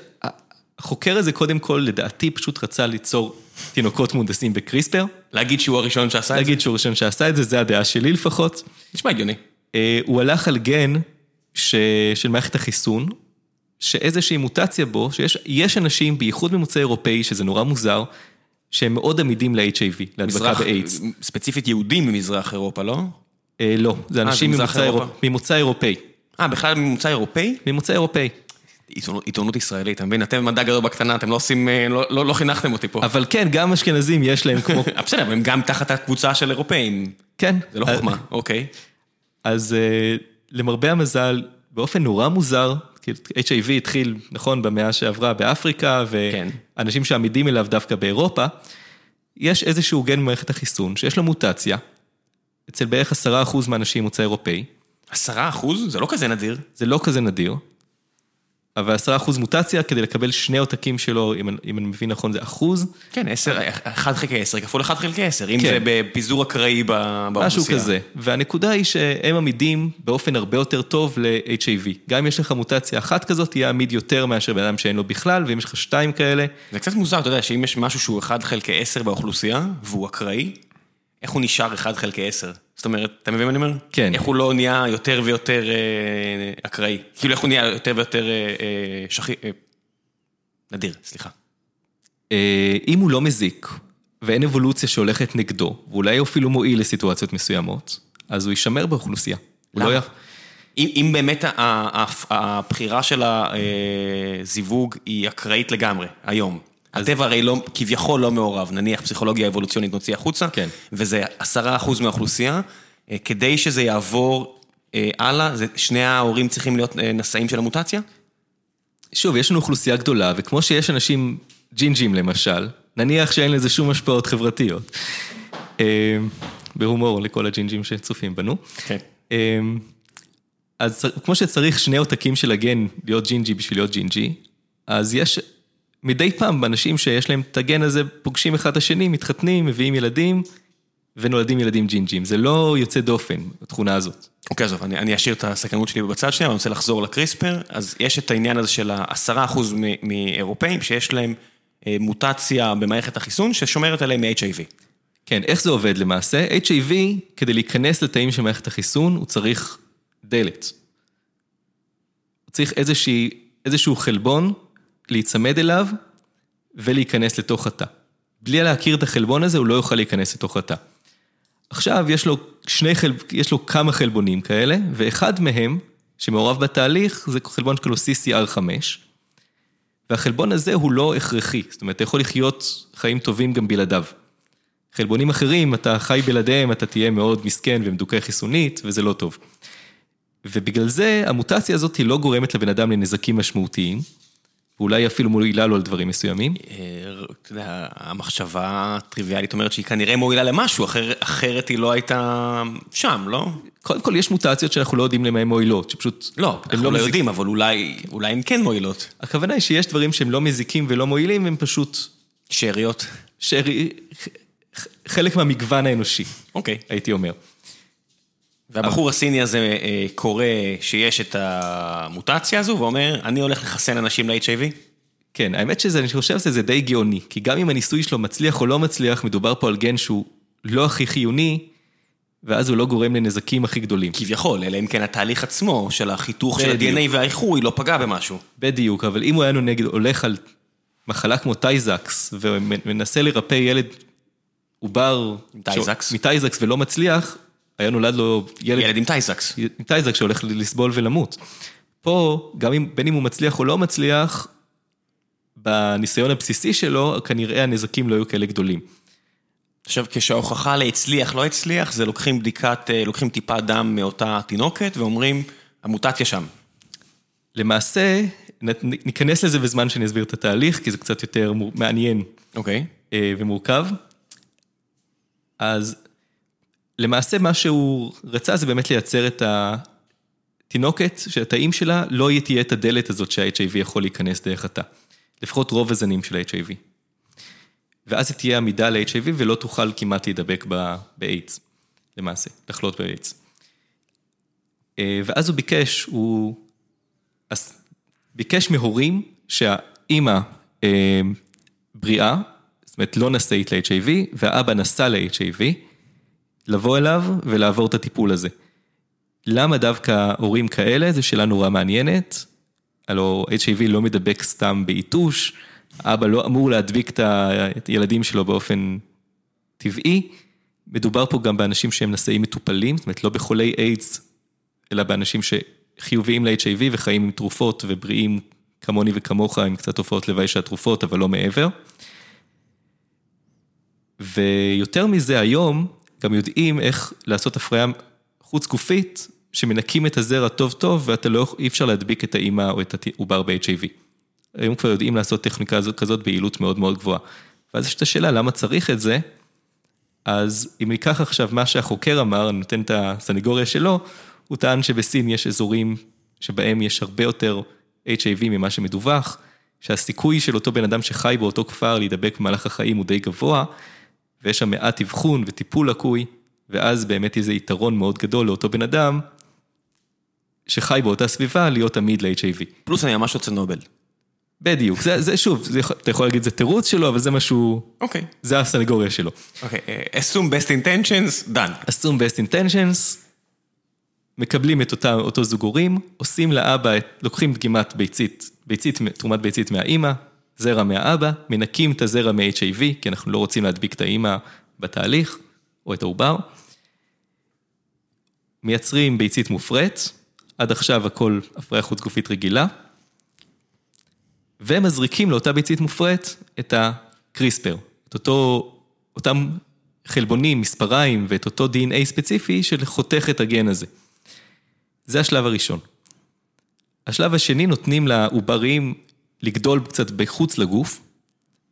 B: החוקר הזה קודם כל, לדעתי, פשוט רצה ליצור תינוקות מונדסים בקריספר.
A: להגיד שהוא הראשון שעשה את זה?
B: להגיד שהוא הראשון שעשה את זה, זה הדעה שלי לפחות.
A: נשמע הגיוני.
B: אה, הוא הלך על גן ש... של מערכת החיסון, שאיזושהי מוטציה בו, שיש אנשים, בייחוד ממוצא אירופאי, שזה נורא מוזר, שהם מאוד עמידים ל-HIV, להדבקה באיידס.
A: ספציפית יהודים ממזרח אירופה, לא?
B: אה, לא, זה אנשים אה, ממוצא, אירופ... ממוצא אירופאי.
A: אה, בכלל ממוצא אירופאי?
B: ממוצא אירופאי.
A: עיתונות, ישראלית, אתה מבין? אתם מדע גדול בקטנה, אתם לא עושים, אה, לא, לא, לא חינכתם אותי פה.
B: אבל כן, גם אשכנזים יש להם כמו...
A: בסדר, הם גם תחת הקבוצה של אירופאים.
B: כן.
A: זה לא חוכמה, אוקיי.
B: אז למרבה המזל, באופן נורא מוזר, כאילו HIV התחיל, נכון, במאה שעברה באפריקה, ואנשים כן. שעמידים אליו דווקא באירופה, יש איזשהו גן במערכת החיסון שיש לו מוטציה, אצל בערך עשרה אחוז מהאנשים מוצא אירופאי.
A: עשרה אחוז? זה לא כזה נדיר.
B: זה לא כזה נדיר. אבל עשרה אחוז מוטציה, כדי לקבל שני עותקים שלו, אם, אם אני מבין נכון, זה אחוז.
A: כן, עשר, אחד חלקי עשר, כפול אחד חלקי עשר, אם כן. זה בפיזור אקראי באוכלוסייה.
B: משהו כזה. והנקודה היא שהם עמידים באופן הרבה יותר טוב ל-HIV. גם אם יש לך מוטציה אחת כזאת, תהיה עמיד יותר מאשר בן אדם שאין לו בכלל, ואם יש לך שתיים כאלה...
A: זה קצת מוזר, אתה יודע, שאם יש משהו שהוא אחד חלקי עשר באוכלוסייה, והוא אקראי, איך הוא נשאר אחד חלקי עשר? זאת אומרת, אתה מבין מה אני אומר?
B: כן.
A: איך הוא לא נהיה יותר ויותר אה, אקראי? כאילו, איך הוא נהיה יותר ויותר אה, שכי... אה, נדיר, סליחה.
B: אם הוא לא מזיק, ואין אבולוציה שהולכת נגדו, ואולי אפילו מועיל לסיטואציות מסוימות, אז הוא יישמר באוכלוסייה.
A: למה? לא אם, אם באמת הבחירה של הזיווג היא אקראית לגמרי, היום, הטבע הרי לא, כביכול לא מעורב, נניח פסיכולוגיה אבולוציונית נוציא החוצה,
B: כן.
A: וזה עשרה אחוז מהאוכלוסייה, אה, כדי שזה יעבור אה, הלאה, זה, שני ההורים צריכים להיות אה, נשאים של המוטציה?
B: שוב, יש לנו אוכלוסייה גדולה, וכמו שיש אנשים ג'ינג'ים למשל, נניח שאין לזה שום השפעות חברתיות. בהומור לכל הג'ינג'ים שצופים בנו.
A: כן.
B: אז כמו שצריך שני עותקים של הגן להיות ג'ינג'י בשביל להיות ג'ינג'י, אז יש מדי פעם אנשים שיש להם את הגן הזה פוגשים אחד את השני, מתחתנים, מביאים ילדים ונולדים ילדים ג'ינג'ים. זה לא יוצא דופן, התכונה הזאת.
A: אוקיי, עזוב, אני, אני אשאיר את הספקנות שלי בצד שנייה, אני רוצה לחזור לקריספר. אז יש את העניין הזה של העשרה אחוז מאירופאים שיש להם אה, מוטציה במערכת החיסון ששומרת עליהם מ-HIV.
B: כן, איך זה עובד למעשה? HIV, כדי להיכנס לתאים של מערכת החיסון, הוא צריך דלת. הוא צריך איזושהי, איזשהו חלבון להיצמד אליו ולהיכנס לתוך התא. בלי להכיר את החלבון הזה, הוא לא יוכל להיכנס לתוך התא. עכשיו יש לו שני חלב... יש לו כמה חלבונים כאלה, ואחד מהם, שמעורב בתהליך, זה חלבון שקוראים לו CCR5, והחלבון הזה הוא לא הכרחי, זאת אומרת, אתה יכול לחיות חיים טובים גם בלעדיו. חלבונים אחרים, אתה חי בלעדיהם, אתה תהיה מאוד מסכן ומדוכא חיסונית, וזה לא טוב. ובגלל זה, המוטציה הזאת היא לא גורמת לבן אדם לנזקים משמעותיים, ואולי אפילו מועילה לו על דברים מסוימים.
A: אתה יודע, המחשבה הטריוויאלית אומרת שהיא כנראה מועילה למשהו, אחר, אחרת היא לא הייתה שם, לא?
B: קודם כל, יש מוטציות שאנחנו לא יודעים למה הן מועילות, שפשוט...
A: לא, אנחנו לא מזיק... יודעים, אבל אולי, אולי הן כן מועילות.
B: הכוונה היא שיש דברים שהם לא מזיקים ולא מועילים, הם פשוט...
A: שאריות.
B: שארי... חלק מהמגוון האנושי.
A: אוקיי.
B: הייתי אומר.
A: והבחור הסיני הזה אה, קורא שיש את המוטציה הזו ואומר, אני הולך לחסן אנשים ל-HIV?
B: כן, האמת שזה, אני חושב שזה די גאוני, כי גם אם הניסוי שלו מצליח או לא מצליח, מדובר פה על גן שהוא לא הכי חיוני, ואז הוא לא גורם לנזקים הכי גדולים.
A: כביכול, אלא אם כן התהליך עצמו של החיתוך של ה-DNA והאיחוי לא פגע במשהו.
B: בדיוק, אבל אם הוא היה נגד, הולך על מחלה כמו טייזקס, ומנסה לרפא ילד עובר...
A: עם טייזקס.
B: מטייזקס ולא מצליח, היה נולד לו ילד...
A: ילד עם טייזקס.
B: עם טייזקס שהולך לסבול ולמות. פה, גם אם, בין אם הוא מצליח או לא מצליח, בניסיון הבסיסי שלו, כנראה הנזקים לא היו כאלה גדולים.
A: עכשיו, כשההוכחה להצליח, לא הצליח, זה לוקחים בדיקת, אה, לוקחים טיפה דם מאותה תינוקת ואומרים, המוטציה שם.
B: למעשה, ניכנס לזה בזמן שאני אסביר את התהליך, כי זה קצת יותר מעניין.
A: אוקיי.
B: Okay. ומורכב. אז למעשה מה שהוא רצה זה באמת לייצר את התינוקת, שהתאים שלה לא תהיה את הדלת הזאת שה-HIV יכול להיכנס דרך התא. לפחות רוב הזנים של ה-HIV. ואז היא תהיה עמידה ל-HIV ולא תוכל כמעט להידבק באיידס, למעשה, לחלות באיידס. אה, ואז הוא ביקש, הוא ביקש מהורים שהאימא אה, בריאה, זאת אומרת לא נשאית ל-HIV, והאבא נשא ל-HIV, לבוא אליו ולעבור את הטיפול הזה. למה דווקא הורים כאלה? זו שאלה נורא מעניינת. הלו HIV לא מדבק סתם בעיתוש, אבא לא אמור להדביק את הילדים שלו באופן טבעי. מדובר פה גם באנשים שהם נשאים מטופלים, זאת אומרת לא בחולי איידס, אלא באנשים שחיוביים ל-HIV וחיים עם תרופות ובריאים כמוני וכמוך עם קצת תופעות לוואי של התרופות, אבל לא מעבר. ויותר מזה היום, גם יודעים איך לעשות הפריה חוץ גופית, שמנקים את הזרע טוב טוב, ואתה לא, אי אפשר להדביק את האימא או את העובר ב-HIV. היום כבר יודעים לעשות טכניקה כזאת ביעילות מאוד מאוד גבוהה. ואז יש את השאלה, למה צריך את זה? אז אם ניקח עכשיו מה שהחוקר אמר, אני נותן את הסנגוריה שלו, הוא טען שבסין יש אזורים שבהם יש הרבה יותר HIV ממה שמדווח, שהסיכוי של אותו בן אדם שחי באותו כפר להידבק במהלך החיים הוא די גבוה, ויש שם מעט אבחון וטיפול לקוי, ואז באמת איזה יתרון מאוד גדול לאותו בן אדם, שחי באותה סביבה, להיות עמיד ל-HIV.
A: פלוס אני ממש רוצה נובל.
B: בדיוק, זה, זה שוב, זה, אתה יכול להגיד זה תירוץ שלו, אבל זה משהו...
A: אוקיי. Okay.
B: זה הסנגוריה שלו.
A: אוקיי, okay. uh, assume best intentions, done.
B: assume best intentions, מקבלים את אותה, אותו זוג הורים, עושים לאבא, לוקחים דגימת ביצית, ביצית, תרומת ביצית מהאימא, זרע מהאבא, מנקים את הזרע מ-HIV, כי אנחנו לא רוצים להדביק את האימא בתהליך, או את העובר. מייצרים ביצית מופרית, עד עכשיו הכל הפריה חוץ גופית רגילה, ומזריקים לאותה ביצית מופרית את הקריספר, את אותו, אותם חלבונים, מספריים ואת אותו DNA ספציפי שחותך את הגן הזה. זה השלב הראשון. השלב השני נותנים לעוברים לגדול קצת בחוץ לגוף,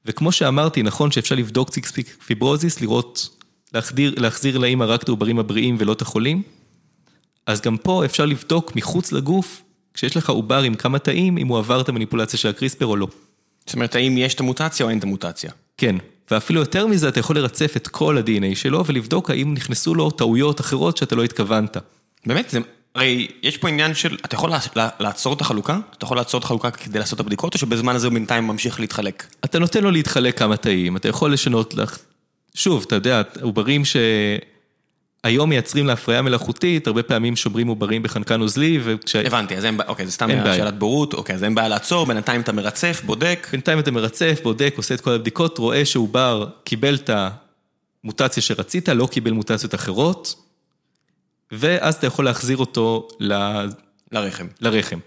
B: וכמו שאמרתי, נכון שאפשר לבדוק ציקספיק פיברוזיס, לראות, להחדיר, להחזיר לאמא רק את העוברים הבריאים ולא את החולים, אז גם פה אפשר לבדוק מחוץ לגוף, כשיש לך עובר עם כמה תאים, אם הוא עבר את המניפולציה של הקריספר או לא.
A: זאת אומרת, האם יש את המוטציה או אין את המוטציה?
B: כן, ואפילו יותר מזה, אתה יכול לרצף את כל ה-DNA שלו ולבדוק האם נכנסו לו טעויות אחרות שאתה לא התכוונת.
A: באמת? זה... הרי יש פה עניין של, אתה יכול לעצור את החלוקה? אתה יכול לעצור את החלוקה כדי לעשות את הבדיקות, או שבזמן הזה הוא בינתיים ממשיך להתחלק?
B: אתה נותן לו להתחלק כמה תאים, אתה יכול לשנות לך... שוב, אתה יודע, עוברים ש... היום מייצרים להפריה מלאכותית, הרבה פעמים שומרים עוברים בחנקן נוזלי, וכש...
A: הבנתי, אז אין בעיה, אוקיי, זה סתם שאלת בורות, אוקיי, אז אין בעיה לעצור, בינתיים אתה מרצף, בודק.
B: בינתיים אתה מרצף, בודק, עושה את כל הבדיקות, רואה שעובר קיבל את המוטציה שרצית, לא קיבל מוטציות אחרות, ואז אתה יכול להחזיר אותו ל...
A: לרחם.
B: לרחם.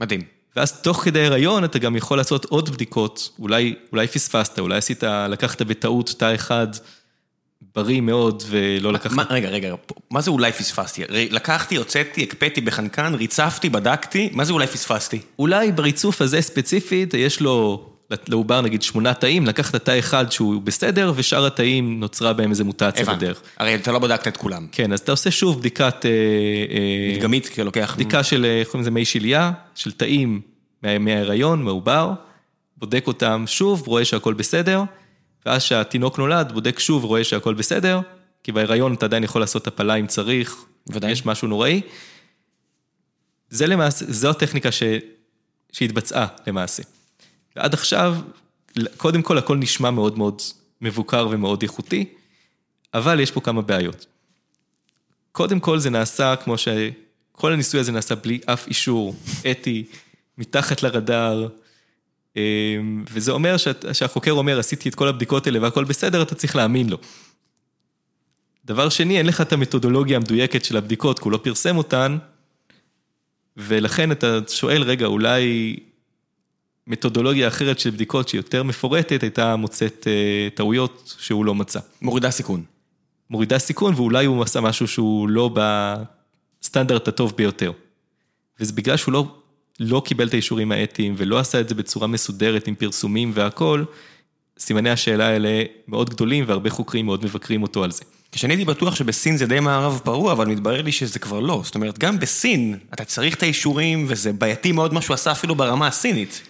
A: מדהים.
B: ואז תוך כדי הריון אתה גם יכול לעשות עוד בדיקות, אולי, אולי פספסת, אולי עשית, לקחת בטעות תא אחד. בריא מאוד ולא לקחת...
A: מה, רגע, רגע, מה זה אולי פספסתי? לקחתי, הוצאתי, הקפאתי בחנקן, ריצפתי, בדקתי, מה זה אולי פספסתי?
B: אולי בריצוף הזה ספציפית, יש לו, לעובר נגיד שמונה תאים, לקחת תא אחד שהוא בסדר, ושאר התאים נוצרה בהם איזו מוטציה. בדרך.
A: הרי אתה לא בדקת את כולם.
B: כן, אז אתה עושה שוב בדיקת... אה, אה,
A: מדגמית, כי לוקח...
B: בדיקה של, אה, איך קוראים לזה, מי שליה, של תאים מה- מההיריון, מעובר, בודק אותם שוב, רואה שהכל בסדר, ואז שהתינוק נולד, בודק שוב, רואה שהכל בסדר, כי בהיריון אתה עדיין יכול לעשות הפלה אם צריך,
A: ודאי.
B: יש משהו נוראי. זה למעשה, זו הטכניקה ש, שהתבצעה למעשה. ועד עכשיו, קודם כל הכל נשמע מאוד מאוד מבוקר ומאוד איכותי, אבל יש פה כמה בעיות. קודם כל זה נעשה כמו ש... כל הניסוי הזה נעשה בלי אף אישור אתי, מתחת לרדאר, אמ, וזה אומר שאת, שהחוקר אומר, עשיתי את כל הבדיקות האלה והכל בסדר, אתה צריך להאמין לו. דבר שני, אין לך את המתודולוגיה המדויקת של הבדיקות, כי הוא לא פרסם אותן, ולכן אתה שואל, רגע, אולי מתודולוגיה אחרת של בדיקות שהיא יותר מפורטת, הייתה מוצאת אה, טעויות שהוא לא מצא.
A: מורידה סיכון.
B: מורידה סיכון, ואולי הוא עשה משהו שהוא לא בסטנדרט הטוב ביותר. וזה בגלל שהוא לא, לא קיבל את האישורים האתיים, ולא עשה את זה בצורה מסודרת עם פרסומים והכול, סימני השאלה האלה מאוד גדולים, והרבה חוקרים מאוד מבקרים אותו על זה.
A: כשאני הייתי בטוח שבסין זה די מערב פרוע, אבל מתברר לי שזה כבר לא. זאת אומרת, גם בסין אתה צריך את האישורים, וזה בעייתי מאוד מה שהוא עשה אפילו ברמה הסינית.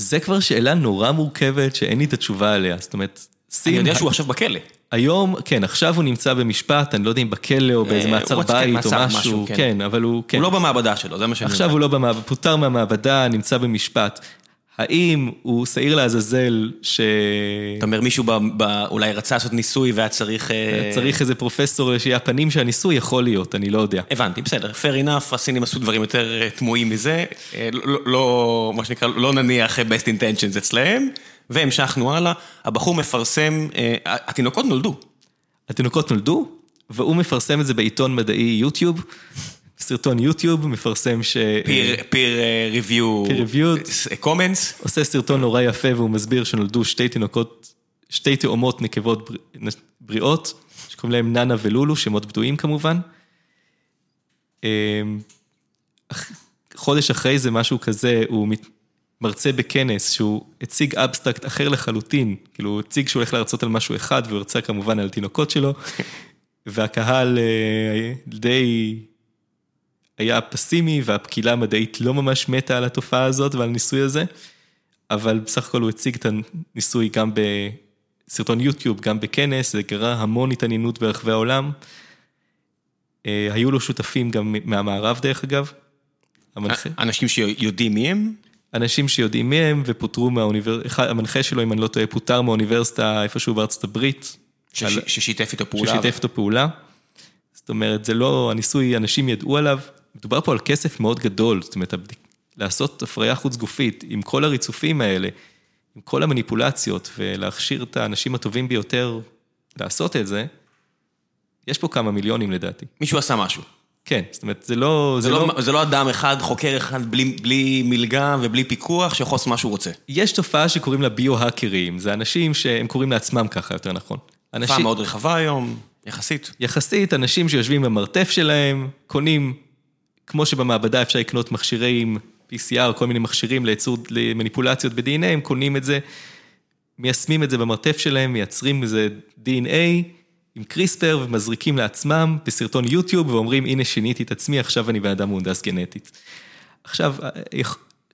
B: זה כבר שאלה נורא מורכבת שאין לי את התשובה עליה, זאת אומרת, סין...
A: אני יודע שהוא עכשיו בכלא.
B: היום, כן, עכשיו הוא נמצא במשפט, אני לא יודע אם בכלא או באיזה
A: אה,
B: מעצר בית או משהו,
A: כן.
B: כן, אבל הוא, כן.
A: הוא לא במעבדה שלו, זה מה שאני
B: עכשיו
A: יודע.
B: הוא לא במעבדה, פוטר מהמעבדה, נמצא במשפט. האם הוא שעיר לעזאזל ש...
A: אתה אומר, מישהו ב- ב- אולי רצה לעשות ניסוי והיה צריך... אה,
B: צריך איזה פרופסור שיהיה הפנים של הניסוי, יכול להיות, אני לא יודע.
A: הבנתי, בסדר, fair enough, הסינים עשו דברים יותר אה, תמוהים מזה, אה, לא, לא, מה שנקרא, לא נניח best intentions אצלהם, והמשכנו הלאה, הבחור מפרסם, התינוקות נולדו.
B: התינוקות נולדו, והוא מפרסם את זה בעיתון מדעי יוטיוב, סרטון יוטיוב, מפרסם ש...
A: peer, peer אה, review,
B: peer reviewed.
A: אה, comments,
B: עושה סרטון נורא יפה והוא מסביר שנולדו שתי תינוקות, שתי תאומות נקבות בר- בריאות, שקוראים להם ננה ולולו, שמות בדויים כמובן. אמ, חודש אחרי זה, משהו כזה, הוא מת- מרצה בכנס שהוא הציג אבסטרקט אחר לחלוטין, כאילו הוא הציג שהוא הולך להרצות על משהו אחד והוא הרצה כמובן על תינוקות שלו, והקהל אה, די היה פסימי והקהילה המדעית לא ממש מתה על התופעה הזאת ועל הניסוי הזה, אבל בסך הכל הוא הציג את הניסוי גם בסרטון יוטיוב, גם בכנס, זה גרר המון התעניינות ברחבי העולם. אה, היו לו שותפים גם מהמערב דרך אגב. המנחה,
A: אנשים שיודעים מי הם,
B: אנשים שיודעים מי הם ופוטרו מהאוניברסיטה, המנחה שלו, אם אני לא טועה, פוטר מהאוניברסיטה איפשהו בארצות הברית.
A: שש-
B: על-
A: ששיתף איתו פעולה.
B: ששיתף איתו פעולה. זאת אומרת, זה לא, הניסוי, אנשים ידעו עליו, מדובר פה על כסף מאוד גדול, זאת אומרת, לעשות הפריה חוץ גופית עם כל הריצופים האלה, עם כל המניפולציות, ולהכשיר את האנשים הטובים ביותר לעשות את זה, יש פה כמה מיליונים לדעתי.
A: מישהו עשה משהו.
B: כן, זאת אומרת, זה לא...
A: זה לא, זה לא אדם אחד, חוקר אחד, בלי, בלי מלגה ובלי פיקוח, שיכול לעשות מה שהוא רוצה.
B: יש תופעה שקוראים לה ביו-האקרים, זה אנשים שהם קוראים לעצמם ככה, יותר נכון.
A: תופעה
B: אנשים,
A: מאוד רחבה היום, יחסית.
B: יחסית, אנשים שיושבים במרתף שלהם, קונים, כמו שבמעבדה אפשר לקנות מכשירים, PCR, כל מיני מכשירים לייצור, למניפולציות ב-DNA, הם קונים את זה, מיישמים את זה במרתף שלהם, מייצרים איזה DNA עם קריספר ומזריקים לעצמם בסרטון יוטיוב ואומרים, הנה שיניתי את עצמי, עכשיו אני בן אדם מהונדס גנטית. עכשיו,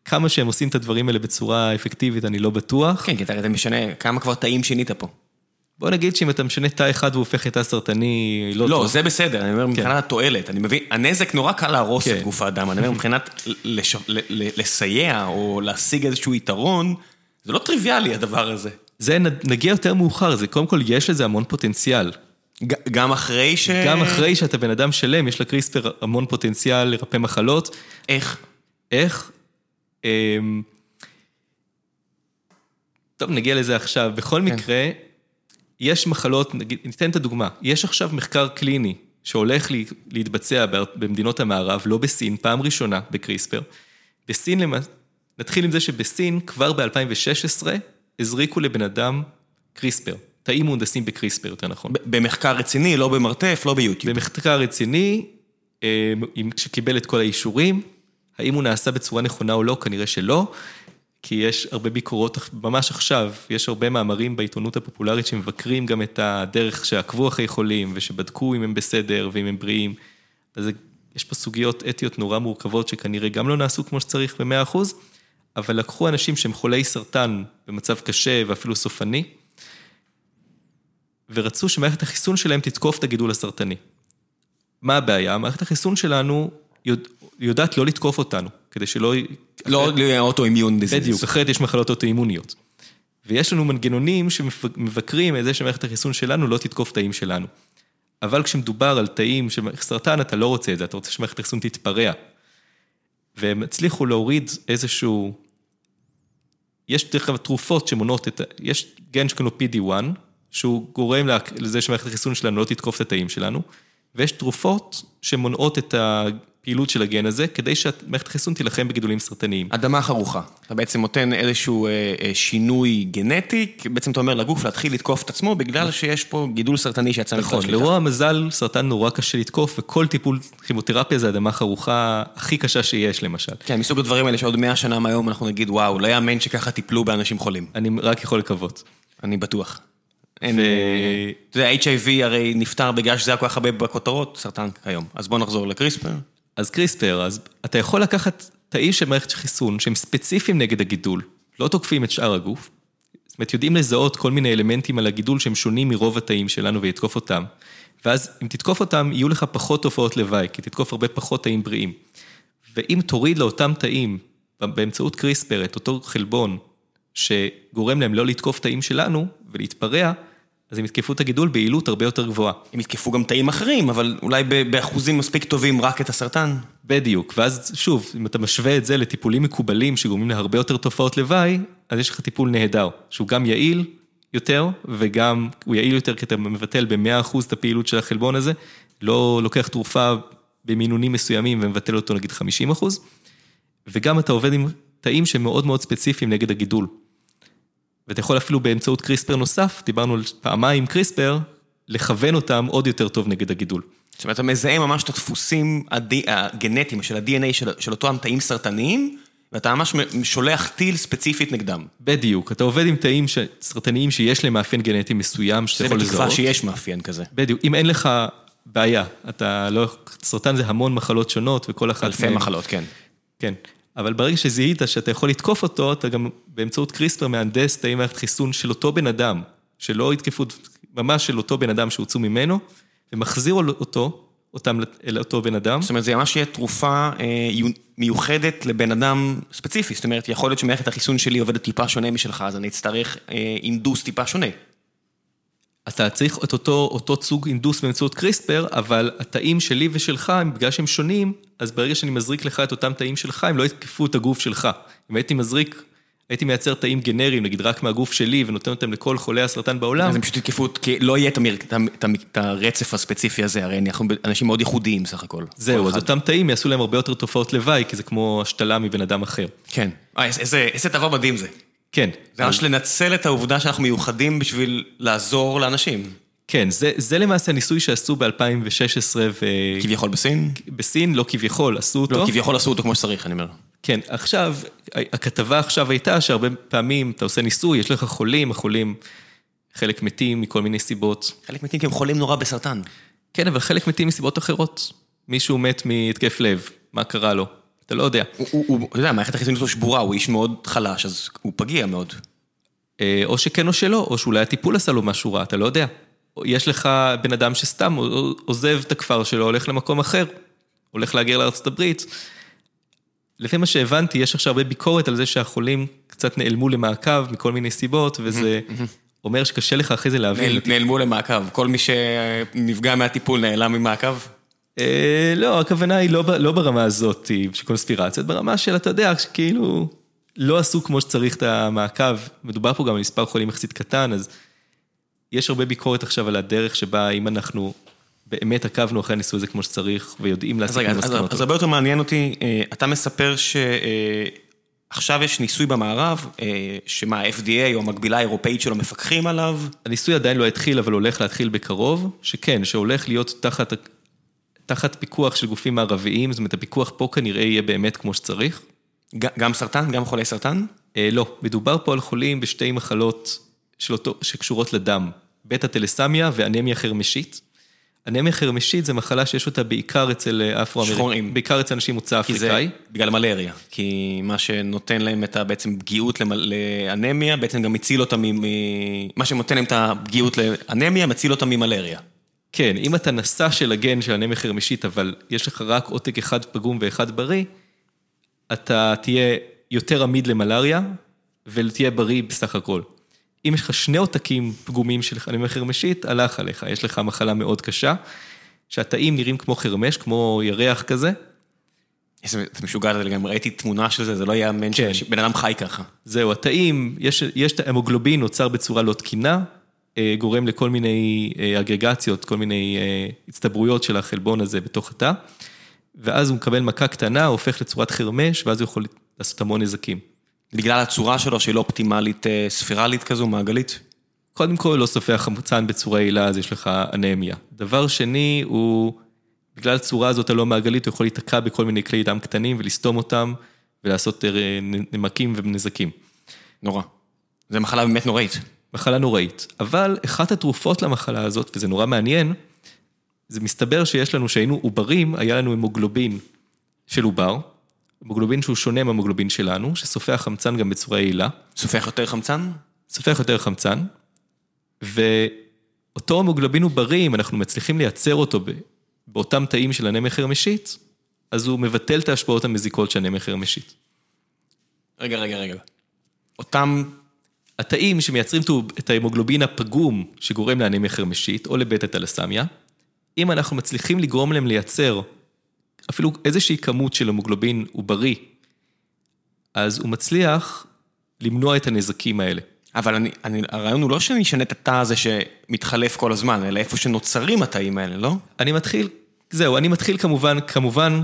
B: כמה שהם עושים את הדברים האלה בצורה אפקטיבית, אני לא בטוח.
A: כן, כי אתה משנה, כמה כבר תאים שינית פה.
B: בוא נגיד שאם אתה משנה תא אחד והוא הופך לתא סרטני, לא,
A: לא,
B: טוב.
A: זה בסדר, אני אומר מבחינת התועלת, אני מבין, הנזק נורא קל להרוס
B: כן.
A: את גוף האדם, אני אומר מבחינת לסייע או להשיג איזשהו יתרון, זה לא טריוויאלי הדבר הזה.
B: זה נגיע יותר מאוחר, זה קודם כל יש לזה המון פוטנציאל.
A: גם אחרי ש...
B: גם אחרי שאתה בן אדם שלם, יש לקריספר המון פוטנציאל לרפא מחלות.
A: איך?
B: איך? אמ, טוב, נגיע לזה עכשיו. בכל מקרה, יש מחלות, נגיד, ניתן את הדוגמה. יש עכשיו מחקר קליני שהולך לה- להתבצע במדינות המערב, לא בסין, פעם ראשונה בקריספר. בסין, למע- נתחיל עם זה שבסין, כבר ב-2016, הזריקו לבן אדם קריספר. תאים מהונדסים בקריספר, יותר נכון.
A: במחקר רציני, לא במרתף, לא ביוטיוב.
B: במחקר רציני, אה, שקיבל את כל האישורים, האם הוא נעשה בצורה נכונה או לא, כנראה שלא. כי יש הרבה ביקורות, ממש עכשיו, יש הרבה מאמרים בעיתונות הפופולרית שמבקרים גם את הדרך שעקבו אחרי חולים, ושבדקו אם הם בסדר ואם הם בריאים. אז יש פה סוגיות אתיות נורא מורכבות שכנראה גם לא נעשו כמו שצריך ב-100%, אבל לקחו אנשים שהם חולי סרטן במצב קשה ואפילו סופני, ורצו שמערכת החיסון שלהם תתקוף את הגידול הסרטני. מה הבעיה? מערכת החיסון שלנו יודע, יודעת לא לתקוף אותנו, כדי שלא...
A: לא אוטואימיון דיזיז.
B: בדיוק, אחרת יש מחלות אוטואימוניות. ויש לנו מנגנונים שמבקרים את זה שמערכת החיסון שלנו לא תתקוף תאים שלנו. אבל כשמדובר על תאים של סרטן, אתה לא רוצה את זה, אתה רוצה שמערכת החיסון תתפרע. והם הצליחו להוריד איזשהו... יש דרך אגב תרופות שמונות את... יש גן לו PD-1, שהוא גורם לזה שמערכת החיסון שלנו לא תתקוף את התאים שלנו, ויש תרופות שמונעות את הפעילות של הגן הזה, כדי שמערכת החיסון תילחם בגידולים סרטניים.
A: אדמה חרוכה. אתה בעצם נותן איזשהו אה, אה, שינוי גנטי, בעצם אתה אומר לגוף להתחיל לתקוף את עצמו, בגלל שיש פה גידול סרטני שיצא
B: נכון, לרוע המזל, סרטן נורא קשה לתקוף, וכל טיפול כימותרפיה זה אדמה חרוכה הכי קשה שיש, למשל.
A: כן, מסוג הדברים האלה שעוד מאה שנה מהיום אנחנו נגיד, וואו, לא יאמן שככה טיפלו באנשים חולים.
B: אני רק יכול לקוות.
A: אני בטוח. אין, אתה יודע, HIV הרי נפטר בגלל שזה היה כל כך הרבה בכותרות, סרטן כיום. אז בוא נחזור לקריספר.
B: אז קריספר, אז אתה יכול לקחת תאי של מערכת חיסון שהם ספציפיים נגד הגידול, לא תוקפים את שאר הגוף. זאת אומרת, יודעים לזהות כל מיני אלמנטים על הגידול שהם שונים מרוב התאים שלנו ולתקוף אותם. ואז אם תתקוף אותם, יהיו לך פחות תופעות לוואי, כי תתקוף הרבה פחות תאים בריאים. ואם תוריד לאותם תאים, באמצעות קריספר, את אותו חלבון, שגורם להם לא לתקוף תאים שלנו ולהתפרע, אז הם יתקפו את הגידול ביעילות הרבה יותר גבוהה.
A: הם יתקפו גם תאים אחרים, אבל אולי באחוזים מספיק טובים רק את הסרטן.
B: בדיוק, ואז שוב, אם אתה משווה את זה לטיפולים מקובלים שגורמים להרבה יותר תופעות לוואי, אז יש לך טיפול נהדר, שהוא גם יעיל יותר, וגם הוא יעיל יותר כי אתה מבטל ב-100% את הפעילות של החלבון הזה, לא לוקח תרופה במינונים מסוימים ומבטל אותו נגיד 50%, וגם אתה עובד עם תאים שהם מאוד מאוד ספציפיים נגד הגידול. ואתה יכול אפילו באמצעות קריספר נוסף, דיברנו על פעמיים קריספר, לכוון אותם עוד יותר טוב נגד הגידול.
A: זאת אומרת, אתה מזהה ממש את הדפוסים הגנטיים של ה-DNA של, של אותם תאים סרטניים, ואתה ממש שולח טיל ספציפית נגדם.
B: בדיוק, אתה עובד עם תאים ש... סרטניים שיש להם מאפיין גנטי מסוים שאתה יכול לזהות.
A: זה בתקווה שיש מאפיין כזה.
B: בדיוק, אם אין לך בעיה, אתה לא... סרטן זה המון מחלות שונות וכל אחת...
A: אלפי מחלות, כן.
B: כן. אבל ברגע שזיהית שאתה יכול לתקוף אותו, אתה גם באמצעות קריספר מהנדס תאי מערכת חיסון של אותו בן אדם, שלא יתקפו, ממש של אותו בן אדם שהוצאו ממנו, ומחזיר אותו, אותם אל אותו בן אדם.
A: זאת אומרת, זה ממש יהיה תרופה אה, מיוחדת לבן אדם ספציפי, זאת אומרת, יכול להיות שמערכת החיסון שלי עובדת טיפה שונה משלך, אז אני אצטרך אה, אינדוס טיפה שונה.
B: אתה צריך את אותו, אותו סוג אינדוס באמצעות קריספר, אבל התאים שלי ושלך, בגלל שהם שונים, אז ברגע שאני מזריק לך את אותם תאים שלך, הם לא יתקפו את הגוף שלך. אם הייתי מזריק, הייתי מייצר תאים גנריים, נגיד רק מהגוף שלי, ונותן אותם לכל חולי הסרטן בעולם.
A: אז הם פשוט יתקפו, כי לא יהיה את, הרצף הספציפי הזה, הרי אנחנו אנשים מאוד ייחודיים סך הכל.
B: זהו, אז אותם תאים יעשו להם הרבה יותר תופעות לוואי, כי זה כמו השתלה מבן אדם אחר.
A: כן. אה, איזה דבר מדהים זה.
B: כן.
A: זה ממש לנצל את העובדה שאנחנו מיוחדים בשביל לעזור לאנשים.
B: כן, זה, זה למעשה ניסוי שעשו ב-2016 ו...
A: כביכול בסין?
B: בסין, לא כביכול, עשו אותו.
A: לא, כביכול עשו אותו כמו שצריך, אני אומר.
B: כן, עכשיו, הכתבה עכשיו הייתה שהרבה פעמים אתה עושה ניסוי, יש לך חולים, החולים, חלק מתים מכל מיני סיבות.
A: חלק מתים כי הם חולים נורא בסרטן.
B: כן, אבל חלק מתים מסיבות אחרות. מישהו מת מהתקף לב, מה קרה לו? אתה לא יודע.
A: הוא, אתה יודע, מערכת החיסונית שלו שבורה, הוא איש מאוד חלש, אז הוא פגיע מאוד.
B: אה, או שכן או שלא, או שאולי הטיפול עשה לו משהו רע, אתה לא יודע. יש לך בן אדם שסתם עוזב את הכפר שלו, הולך למקום אחר, הולך להגר לארצות הברית. לפי מה שהבנתי, יש עכשיו הרבה ביקורת על זה שהחולים קצת נעלמו למעקב מכל מיני סיבות, וזה אומר שקשה לך אחרי זה להבין.
A: נעלמו למעקב, כל מי שנפגע מהטיפול נעלם ממעקב?
B: אה, לא, הכוונה היא לא, לא ברמה הזאת של קונספירציות, ברמה של, אתה יודע, שכאילו לא עשו כמו שצריך את המעקב. מדובר פה גם על מספר חולים יחסית קטן, אז יש הרבה ביקורת עכשיו על הדרך שבה אם אנחנו באמת עקבנו אחרי הניסוי הזה כמו שצריך, ויודעים להסיק
A: מסקנות. אז אז הרבה יותר מעניין אותי, אה, אתה מספר שעכשיו יש ניסוי במערב, אה, שמה, ה-FDA או המקבילה האירופאית שלו מפקחים עליו?
B: הניסוי עדיין לא התחיל, אבל הולך להתחיל בקרוב, שכן, שהולך להיות תחת, תחת פיקוח של גופים מערביים, זאת אומרת, הפיקוח פה כנראה יהיה באמת כמו שצריך.
A: גם סרטן? גם חולי סרטן?
B: אה, לא, מדובר פה על חולים בשתי מחלות של אותו, שקשורות לדם, בטא טלסמיה ואנמיה חרמשית. אנמיה חרמשית זה מחלה שיש אותה בעיקר אצל אפרו-אמריקאים,
A: שחורים.
B: בעיקר אצל אנשים מוצא
A: כי זה
B: אפריקאי.
A: בגלל מלריה. כי מה שנותן להם את הבעצם פגיעות לאנמיה, בעצם גם מציל אותם. מ- מה שנותן להם את הפגיעות לאנמיה, מציל אותם ממלריה.
B: כן, אם אתה נשא של הגן של אנמיה חרמשית, אבל יש לך רק עותק אחד פגום ואחד בריא, אתה תהיה יותר עמיד למלריה, ותהיה בריא בסך הכל. אם יש לך שני עותקים פגומים של אנמיה חרמשית, הלך עליך, יש לך מחלה מאוד קשה, שהתאים נראים כמו חרמש, כמו ירח כזה,
A: איזה זה משוגע זה לגמרי, ראיתי תמונה של זה, זה לא ייאמן
B: כן.
A: שבן אדם חי ככה.
B: זהו, התאים, יש, יש את ההמוגלובין נוצר בצורה לא תקינה, גורם לכל מיני אה, אגרגציות, כל מיני אה, הצטברויות של החלבון הזה בתוך התא, ואז הוא מקבל מכה קטנה, הופך לצורת חרמש, ואז הוא יכול לעשות המון נזקים.
A: בגלל הצורה שלו שהיא לא אופטימלית אה, ספירלית כזו, מעגלית.
B: קודם כל, לא סופח חמצן בצורה יעילה, אז יש לך אנמיה. דבר שני, הוא, בגלל הצורה הזאת הלא מעגלית, הוא יכול להיתקע בכל מיני כלי דם קטנים ולסתום אותם, ולעשות אה, נמקים ונזקים.
A: נורא. זו מחלה באמת נוראית.
B: מחלה נוראית. אבל אחת התרופות למחלה הזאת, וזה נורא מעניין, זה מסתבר שיש לנו, שהיינו עוברים, היה לנו המוגלובין של עובר, המוגלובין שהוא שונה מהמוגלובין שלנו, שסופח חמצן גם בצורה יעילה,
A: סופח יותר חמצן?
B: סופח יותר חמצן, ואותו המוגלובין עוברי, אם אנחנו מצליחים לייצר אותו באותם תאים של אנמיה חרמשית, אז הוא מבטל את ההשפעות המזיקות של אנמיה חרמשית.
A: רגע, רגע, רגע. אותם...
B: התאים שמייצרים את ההמוגלובין הפגום שגורם לאנמיה חרמשית או לבטא טלסמיה, אם אנחנו מצליחים לגרום להם לייצר אפילו איזושהי כמות של המוגלובין עוברי, אז הוא מצליח למנוע את הנזקים האלה.
A: אבל אני, אני, הרעיון הוא לא שאני אשנה את התא הזה שמתחלף כל הזמן, אלא איפה שנוצרים התאים האלה, לא?
B: אני מתחיל, זהו, אני מתחיל כמובן, כמובן,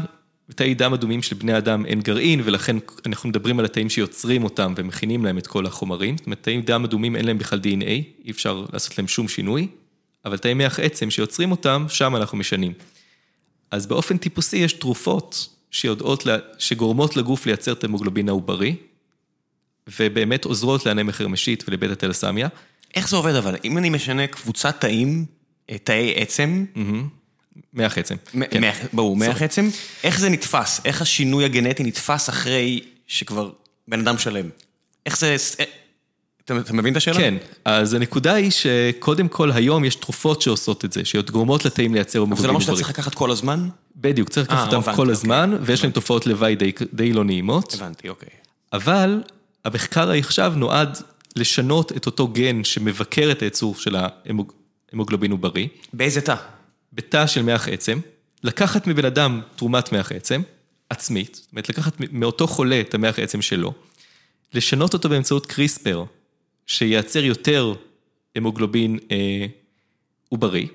B: בתאי דם אדומים של בני אדם אין גרעין, ולכן אנחנו מדברים על התאים שיוצרים אותם ומכינים להם את כל החומרים. זאת אומרת, תאים דם אדומים אין להם בכלל DNA, אי אפשר לעשות להם שום שינוי, אבל תאי מח עצם שיוצרים אותם, שם אנחנו משנים. אז באופן טיפוסי יש תרופות שיודעות, לה- שגורמות לגוף לייצר את ההמוגלובין העוברי, ובאמת עוזרות לאנמיה חרמשית ולבטא טלסמיה.
A: איך זה עובד אבל? אם אני משנה קבוצת תאים, אה, תאי עצם,
B: מח עצם. כן.
A: ברור, מח עצם, איך זה נתפס? איך השינוי הגנטי נתפס אחרי שכבר בן אדם שלם? איך זה... אה, אתה, אתה מבין את השאלה?
B: כן, אז הנקודה היא שקודם כל היום יש תרופות שעושות את זה, שגורמות לתאים לייצר
A: אבל זה לא מה שאתה. צריך לקחת כל הזמן?
B: בדיוק, צריך
A: אה,
B: לקחת אותם
A: הבנתי,
B: כל
A: אוקיי.
B: הזמן, ויש להם תופעות לוואי די- די לא נעימות,
A: הבנתי, אוקיי.
B: אבל המחקר עכשיו נועד לשנות את אותו גן שמבקר את הייצור של ההמוגלובין עוברי,
A: באיזה תא?
B: בתא של מח עצם, לקחת מבן אדם תרומת מח עצם, עצמית, זאת אומרת לקחת מאותו חולה את המח עצם שלו, לשנות אותו באמצעות קריספר, שייצר יותר המוגלובין אה, עוברי.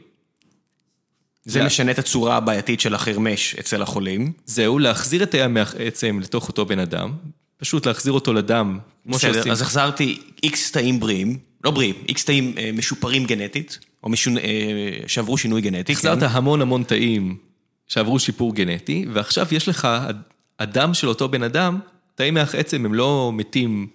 A: זה
B: זה-
A: משנה את הצורה הבעייתית של החרמש אצל החולים.
B: זהו, להחזיר את תאי המח עצם לתוך אותו בן אדם, פשוט להחזיר אותו לדם,
A: בסדר,
B: שעושים.
A: אז החזרתי איקס תאים בריאים, לא בריאים, איקס תאים אה, משופרים גנטית, או משונ... אה, שעברו שינוי גנטי.
B: החזרת
A: כן?
B: המון המון תאים שעברו שיפור גנטי, ועכשיו יש לך, הדם של אותו בן אדם, תאי מח עצם הם לא מתים,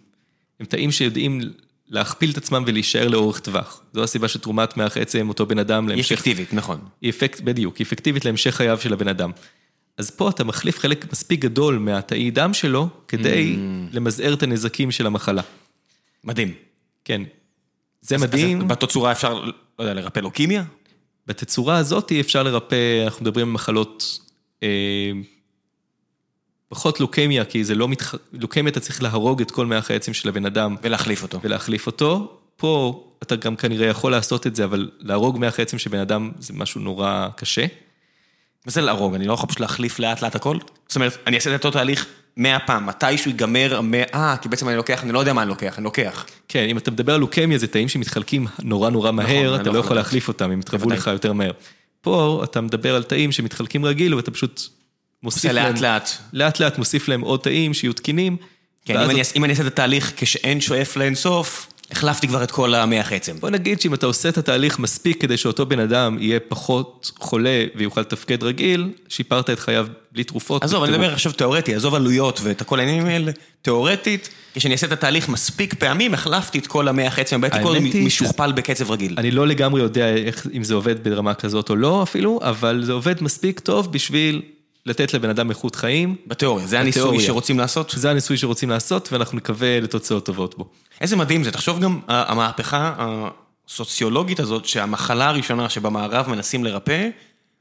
B: הם תאים שיודעים להכפיל את עצמם ולהישאר לאורך טווח. זו הסיבה שתרומת מח עצם, אותו בן אדם,
A: היא
B: להמשך...
A: אפקטיבית, נכון.
B: היא אפקט, בדיוק, היא אפקטיבית להמשך חייו של הבן אדם. אז פה אתה מחליף חלק מספיק גדול מהתאי דם שלו, כדי
A: Mm.
B: למזער את הנזקים של המחלה.
A: מדהים.
B: כן. זה
A: אז
B: מדהים.
A: באותה צורה אפשר, לא יודע, לרפא לוקימיה?
B: בתצורה הזאת אפשר לרפא, אנחנו מדברים על מחלות, אה, פחות לוקמיה, כי זה לא מתח... לוקמיה אתה צריך להרוג את כל מח העצם של הבן אדם
A: ולהחליף אותו.
B: ולהחליף אותו. פה אתה גם כנראה יכול לעשות את זה, אבל להרוג מח עצם של בן אדם זה משהו נורא קשה.
A: מה זה להרוג? אני לא יכול פשוט להחליף לאט לאט הכל? זאת אומרת, אני אעשה את אותו תהליך מאה פעם, מתישהו ייגמר המאה, אה, כי בעצם אני לוקח, אני לא יודע מה אני לוקח, אני לוקח.
B: כן, אם אתה מדבר על לוקמיה, זה תאים שמתחלקים נורא נורא מהר,
A: אני
B: אתה
A: לא
B: לא
A: יכול.
B: להחליף אותם, הם יתרבו. לך יותר מהר. פה אתה מדבר על תאים שמתחלקים רגיל, ואתה פשוט מוסיף להם...
A: לאט לאט.
B: לאט לאט מוסיף להם עוד תאים שיהיו תקינים.
A: כן, אם אני, אעשה- אם אני אעשה את התהליך כשאין שואף לאינסוף, החלפתי כבר את כל המח עצם.
B: בוא נגיד שאם אתה עושה את התהליך מספיק כדי שאותו בן אדם יהיה פחות חולה ויוכל לתפקד רגיל, שיפרת את חייו בלי תרופות.
A: עזוב, אני. מדבר עכשיו תיאורטי, עזוב עלויות ואת כל העניינים האלה. תיאורטית, כשאני אעשה את התהליך מספיק פעמים, החלפתי את כל המח עצם, בעצם כל
B: האמת היא
A: משוכפל בקצב רגיל.
B: אני לא לגמרי יודע איך, אם זה עובד ברמה כזאת או לא אפילו, אבל זה עובד מספיק טוב בשביל לתת לבן אדם איכות חיים.
A: בתיאוריה, זה הניסוי
B: בתיאוריה.
A: שרוצים לעשות.
B: זה הניסוי שרוצים לעשות, ואנחנו נקווה לתוצאות טובות בו.
A: איזה מדהים זה, תחשוב גם המהפכה הסוציולוגית הזאת, שהמחלה הראשונה שבמערב מנסים לרפא,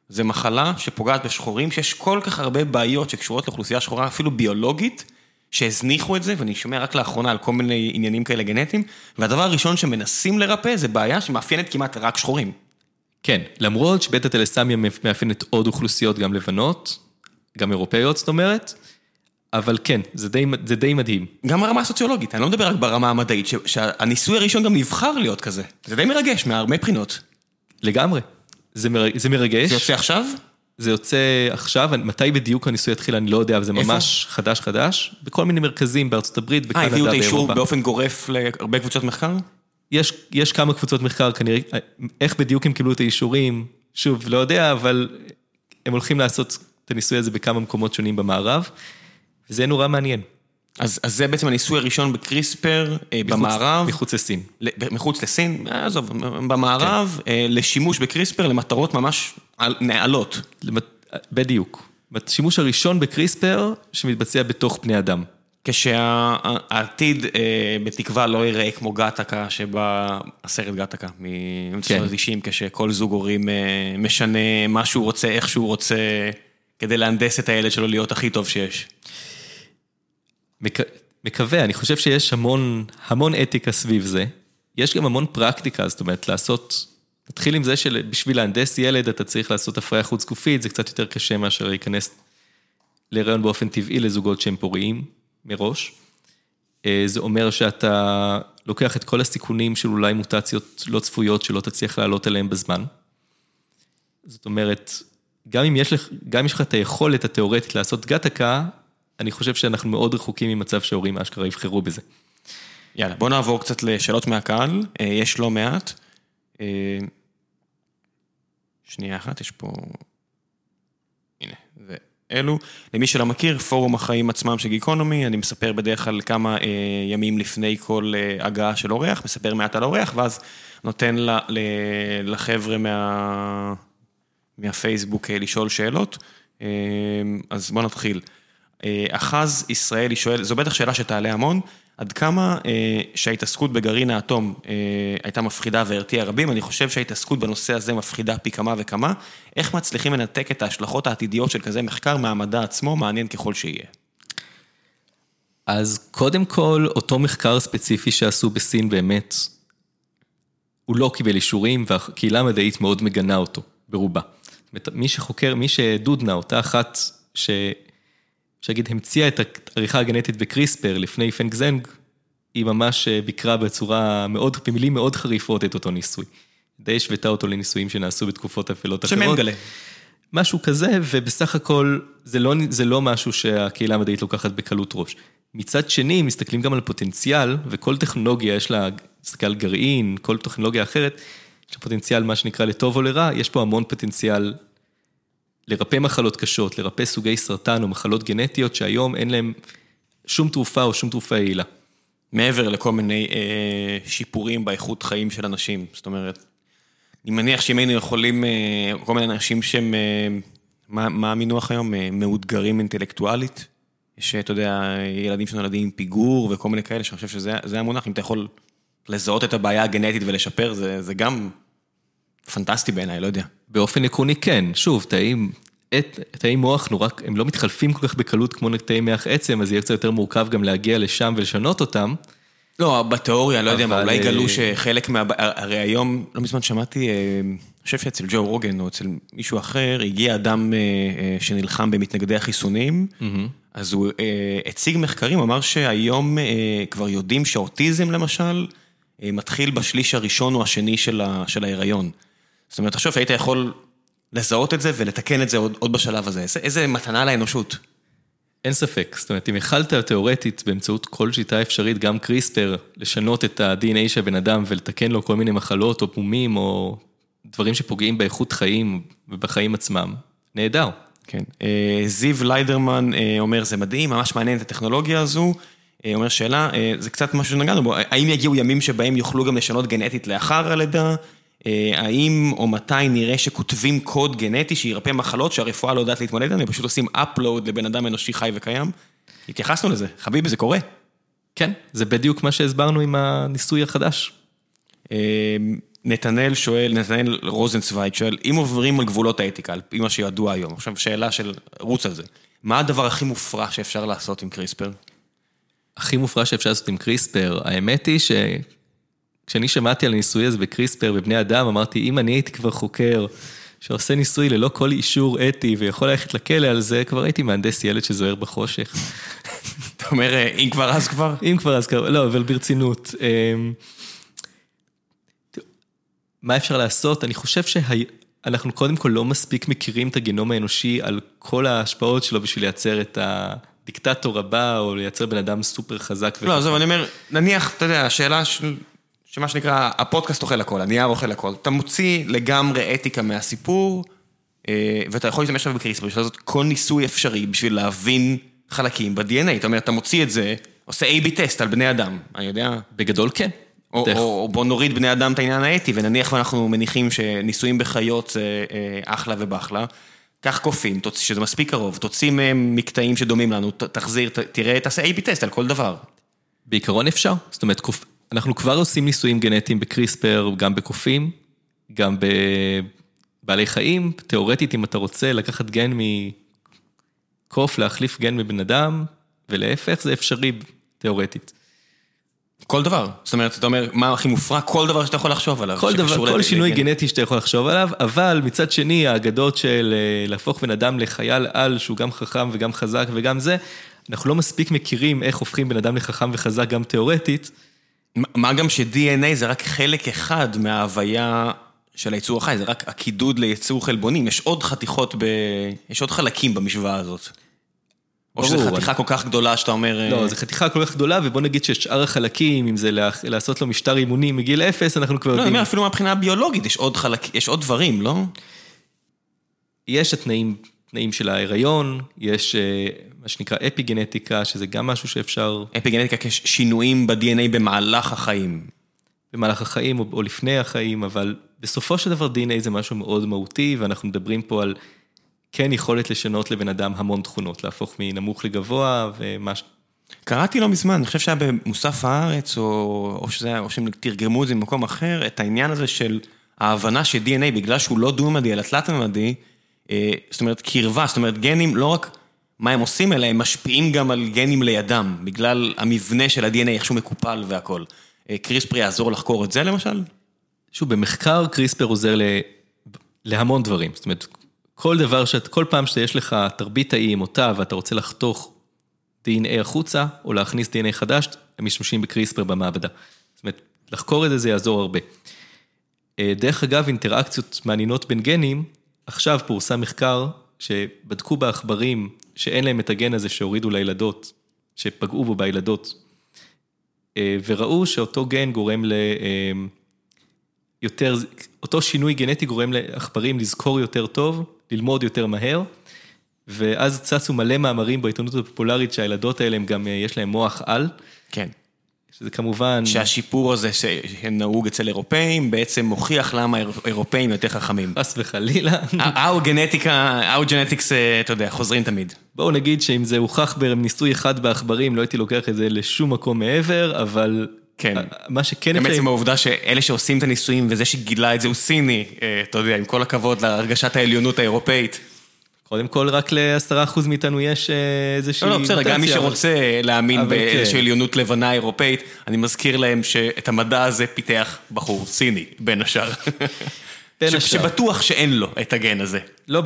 A: זה מחלה שפוגעת בשחורים, שיש כל כך הרבה בעיות שקשורות לאוכלוסייה שחורה, אפילו ביולוגית, שהזניחו את זה, ואני שומע רק לאחרונה על כל מיני עניינים כאלה גנטיים, והדבר הראשון שמנסים לרפא זה בעיה שמאפיינת כמעט רק שחורים.
B: כן, למרות שבית הטלסמיה מאפיינת עוד אוכלוסיות, גם לבנות, גם אירופאיות, זאת אומרת, אבל כן, זה די, זה די מדהים.
A: גם ברמה הסוציולוגית, אני לא מדבר רק ברמה המדעית, ש- שהניסוי הראשון גם נבחר להיות כזה. זה די מרגש מהרבה בחינות.
B: לגמרי. זה, מר... זה מרגש.
A: זה יוצא עכשיו?
B: זה יוצא עכשיו, מתי בדיוק הניסוי יתחיל אני לא יודע, אבל זה
A: איפה?
B: ממש חדש חדש. בכל מיני מרכזים בארצות הברית,
A: אה,
B: בקנדה,
A: הביאו את האישור
B: באירופה.
A: באופן גורף להרבה קבוצות מחקר?
B: יש, יש כמה קבוצות מחקר כנראה, איך בדיוק הם קיבלו את האישורים, שוב, לא יודע, אבל הם הולכים לעשות את הניסוי הזה בכמה מקומות שונים במערב, וזה נורא מעניין.
A: אז, אז זה בעצם הניסוי הראשון בקריספר אה,
B: מחוץ-
A: במערב,
B: מחוץ לסין.
A: מחוץ לסין, עזוב, במערב, אה, לשימוש בקריספר למטרות ממש על- נעלות.
B: למת- בדיוק. השימוש הראשון בקריספר שמתבצע בתוך בני אדם.
A: כשהעתיד אה, בתקווה לא ייראה כמו גטקה שבסרט גטקה מאמצע
B: כן.
A: שנות ה-90, כשכל זוג הורים אה, משנה מה שהוא רוצה, איך שהוא רוצה, כדי להנדס את הילד שלו להיות הכי טוב שיש.
B: מק... מקווה, אני חושב שיש המון, המון אתיקה סביב זה. יש גם המון פרקטיקה, זאת אומרת, לעשות... נתחיל עם זה שבשביל להנדס ילד אתה צריך לעשות הפריה חוץ גופית, זה קצת יותר קשה מאשר להיכנס להיריון באופן טבעי לזוגות שהם פוריים מראש. אה, זה אומר שאתה לוקח את כל הסיכונים של אולי מוטציות לא צפויות שלא תצליח לעלות עליהן בזמן. זאת אומרת, גם אם יש לך, גם אם יש לך את היכולת התיאורטית לעשות גטקה, אני חושב שאנחנו מאוד רחוקים ממצב שההורים אשכרה יבחרו בזה.
A: יאללה, בוא נעבור קצת לשאלות מהקהל, אה, יש לא מעט. אה, שנייה אחת, יש פה... הנה, זה אלו. למי שלא מכיר, פורום החיים עצמם של גיקונומי, אני מספר בדרך כלל כמה אה, ימים לפני כל אה, הגעה של אורח, מספר מעט על אורח, ואז נותן ל, ל, לחבר'ה מה, מהפייסבוק אה, לשאול שאלות. אה, אז בוא נתחיל. אה, אחז ישראלי שואל, זו בטח שאלה שתעלה המון, עד כמה שההתעסקות בגרעין האטום הייתה מפחידה והרתיעה רבים, אני חושב שההתעסקות בנושא הזה מפחידה פי כמה וכמה. איך מצליחים לנתק את ההשלכות העתידיות של כזה מחקר מהמדע עצמו, מעניין ככל שיהיה.
B: אז קודם כל, אותו מחקר ספציפי שעשו בסין באמת, הוא לא קיבל אישורים והקהילה המדעית מאוד מגנה אותו, ברובה. מי שחוקר, מי שדודנה, אותה אחת ש... שאגיד, המציאה את העריכה הגנטית בקריספר לפני פנג זנג, היא ממש אה, ביקרה בצורה מאוד, במילים מאוד חריפות את אותו ניסוי. די השוותה אותו לניסויים שנעשו בתקופות אפלות אחרות.
A: שמנגלה.
B: משהו כזה, ובסך הכל זה לא, זה לא משהו שהקהילה המדעית לוקחת בקלות ראש. מצד שני, מסתכלים גם על פוטנציאל, וכל טכנולוגיה יש לה, מסתכל על גרעין, כל טכנולוגיה אחרת, פוטנציאל, מה שנקרא, לטוב או לרע, יש פה המון פוטנציאל לרפא מחלות קשות, לרפא סוגי סרטן או מחלות גנטיות שהיום אין להם שום תרופה או שום תרופה יעילה.
A: מעבר לכל מיני אה, שיפורים באיכות חיים של אנשים, זאת אומרת, אני מניח שאם היינו יכולים, אה, כל מיני אנשים שהם, אה, מה, מה המינוח היום? אה, מאותגרים אינטלקטואלית? יש, אתה יודע, ילדים שנולדים עם פיגור וכל מיני כאלה, שאני חושב שזה זה המונח, אם אתה יכול לזהות את הבעיה הגנטית ולשפר, זה, זה גם פנטסטי בעיניי, לא יודע.
B: באופן עקרוני כן, שוב, תאים, את, תאי מוח נורא, הם לא מתחלפים כל כך בקלות כמו תאי מח עצם, אז יהיה קצת יותר מורכב גם להגיע לשם ולשנות אותם.
A: לא, בתיאוריה, לא יודע מה,
B: אבל,
A: אולי
B: אה,
A: גלו שחלק מה... הרי היום, לא מזמן שמעתי, אה, אני חושב שאצל ג'ו רוגן או אצל מישהו אחר, הגיע אדם אה, אה, שנלחם במתנגדי החיסונים, אז הוא אה, הציג מחקרים, אמר שהיום אה, כבר יודעים שאוטיזם למשל, אה, מתחיל בשליש הראשון או השני של ה- של ההיריון. זאת אומרת, תחשוב שהיית יכול לזהות את זה ולתקן את זה עוד עוד בשלב הזה. איזה- איזה מתנה לאנושות.
B: אין ספק, זאת אומרת, אם יכלת תיאורטית באמצעות כל שיטה אפשרית, גם קריספר, לשנות את ה-DNA של הבן אדם ולתקן לו כל מיני מחלות או פומים או דברים שפוגעים באיכות חיים ובחיים עצמם, נהדר.
A: כן. אה, זיו ליידרמן אה, אומר, זה מדהים, ממש מעניין את הטכנולוגיה הזו. אה, אומר שאלה, זה קצת משהו שנגענו בו, האם יגיעו ימים שבהם יוכלו גם לשנות גנטית לאחר הלידה? האם או מתי נראה שכותבים קוד גנטי שירפא מחלות שהרפואה לא יודעת להתמודד עליהן, פשוט עושים upload לבן אדם אנושי חי וקיים? התייחסנו לזה, חביבי, זה קורה.
B: כן, זה בדיוק מה שהסברנו עם הניסוי החדש.
A: נתנאל שואל, נתנאל רוזנצוויג שואל, אם עוברים על גבולות האתיקה, על פי מה שידוע היום, עכשיו שאלה של, רוץ על זה, מה הדבר הכי מופרע שאפשר לעשות עם קריספר?
B: הכי מופרע שאפשר לעשות עם קריספר, האמת היא שכשאני שמעתי על הניסוי הזה בקריספר בבני אדם, אמרתי, אם אני הייתי כבר חוקר שעושה ניסוי ללא כל אישור אתי ויכול ללכת לכלא על זה, כבר הייתי מהנדס ילד שזוהר בחושך.
A: אתה אומר, אם כבר אז כבר?
B: אם כבר אז כבר, לא, אבל ברצינות. אמ, מה אפשר לעשות? אני חושב שאנחנו קודם כל לא מספיק מכירים את הגנום האנושי על כל ההשפעות שלו בשביל לייצר את הדיקטטור הבא, או לייצר בן אדם סופר חזק.
A: לא, עזוב, אני אומר, נניח, אתה יודע, השאלה של... שמה שנקרא, הפודקאסט אוכל הכל, הנייר אוכל הכל. אתה מוציא לגמרי אתיקה מהסיפור, אה, ואתה יכול להשתמש עכשיו בקריספר, בשביל לעשות כל ניסוי אפשרי בשביל להבין חלקים ב-DNA. זאת אומרת, אתה מוציא את זה, עושה A-B טסט על בני אדם, אני יודע.
B: בגדול כן.
A: או, או, או בוא נוריד בני אדם את העניין האתי, ונניח ואנחנו מניחים שניסויים בחיות זה אה, אחלה ובחלה. קח קופים, שזה מספיק קרוב, תוציא מהם מקטעים שדומים לנו, תחזיר, תראה, תעשה A-B טסט על כל דבר.
B: בעיקרון אפשר, זאת אומרת, אנחנו כבר עושים ניסויים גנטיים בקריספר, גם בקופים, גם בבעלי חיים, תיאורטית אם אתה רוצה לקחת גן מקוף, להחליף גן מבן אדם, ולהפך זה אפשרי תיאורטית.
A: כל דבר. זאת אומרת, אתה אומר, מה הכי מופרע? כל דבר שאתה יכול לחשוב עליו.
B: כל דבר, כל שינוי גנטי שאתה יכול לחשוב עליו, אבל מצד שני, האגדות של אה, להפוך בן אדם לחייל על, שהוא גם חכם וגם חזק וגם זה, אנחנו לא מספיק מכירים איך הופכים בן אדם לחכם וחזק גם תיאורטית.
A: מה גם ש-DNA זה רק חלק אחד מההוויה של היצור החי, זה רק הקידוד ליצור חלבונים, יש עוד חתיכות, ב... יש עוד חלקים במשוואה הזאת. או שזו חתיכה כל כך גדולה שאתה אומר...
B: לא, זו חתיכה כל כך גדולה, ובוא נגיד ששאר החלקים, אם זה לעשות לו משטר אימוני מגיל אפס, אנחנו כבר
A: יודעים... לא, אני אומר, אפילו מהבחינה הביולוגית, יש עוד חלק, יש עוד דברים, לא?
B: יש התנאים, תנאים של ההיריון, יש אה, מה שנקרא אפי גנטיקה, שזה גם משהו שאפשר...
A: אפי גנטיקה כשינויים ב-DNA במהלך החיים.
B: במהלך החיים או, או לפני החיים, אבל בסופו של דבר DNA זה משהו מאוד מהותי, ואנחנו מדברים פה על... כן יכולת לשנות לבן אדם המון תכונות, להפוך מנמוך לגבוה ומה ש...
A: קראתי לא מזמן, אני חושב שהיה במוסף הארץ, או, או שזה או שהם תרגמו את זה ממקום אחר, את העניין הזה של ההבנה ש-DNA, בגלל שהוא לא דו-ממדי, אלא תלת-ממדי, אה, זאת אומרת, קרבה, זאת אומרת, גנים, לא רק מה הם עושים, אלא הם משפיעים גם על גנים לידם, בגלל המבנה של ה-DNA, איך שהוא מקופל והכל. אה, קריספר יעזור לחקור את זה למשל?
B: שוב, במחקר קריספר עוזר ל... להמון דברים, זאת אומרת, כל דבר שאת, כל פעם שיש לך תרבית תאים או תא ואתה רוצה לחתוך DNA החוצה, או להכניס DNA חדש, הם משתמשים בקריספר במעבדה. זאת אומרת, לחקור את זה, זה יעזור הרבה. אה, דרך אגב, אינטראקציות מעניינות בין גנים, עכשיו פורסם מחקר שבדקו בעכברים שאין להם את הגן הזה שהורידו לילדות, שפגעו בו בילדות, אה, וראו שאותו גן גורם ל... אה, יותר, אותו שינוי גנטי גורם לעכברים לזכור יותר טוב, ללמוד יותר מהר, ואז צצו מלא מאמרים בעיתונות הפופולרית שהילדות האלה, הם גם, אה, יש להם מוח על.
A: כן.
B: שזה כמובן...
A: שהשיפור הזה שנהוג אצל אירופאים, בעצם מוכיח למה אירופאים יותר חכמים.
B: חס וחלילה.
A: How גנטיקה, how genetics, אתה יודע, חוזרים תמיד.
B: בואו נגיד שאם זה הוכח בניסוי אחד בעכברים, לא הייתי לוקח את זה לשום מקום מעבר, אבל
A: כן.
B: מה שכן...
A: גם בעצם העובדה שאלה שעושים את הניסויים וזה שגילה את זה הוא סיני, אה, אתה יודע, עם כל הכבוד להרגשת העליונות האירופאית.
B: קודם כל, רק לעשרה אחוז מאיתנו יש אה, איזושהי...
A: לא, לא, בסדר, גם מי שרוצה להאמין באיזושהי כן. עליונות לבנה אירופאית, אני מזכיר להם שאת המדע הזה פיתח בחור סיני, בין השאר. בין השאר. שבטוח שאין לו את הגן הזה.
B: לא,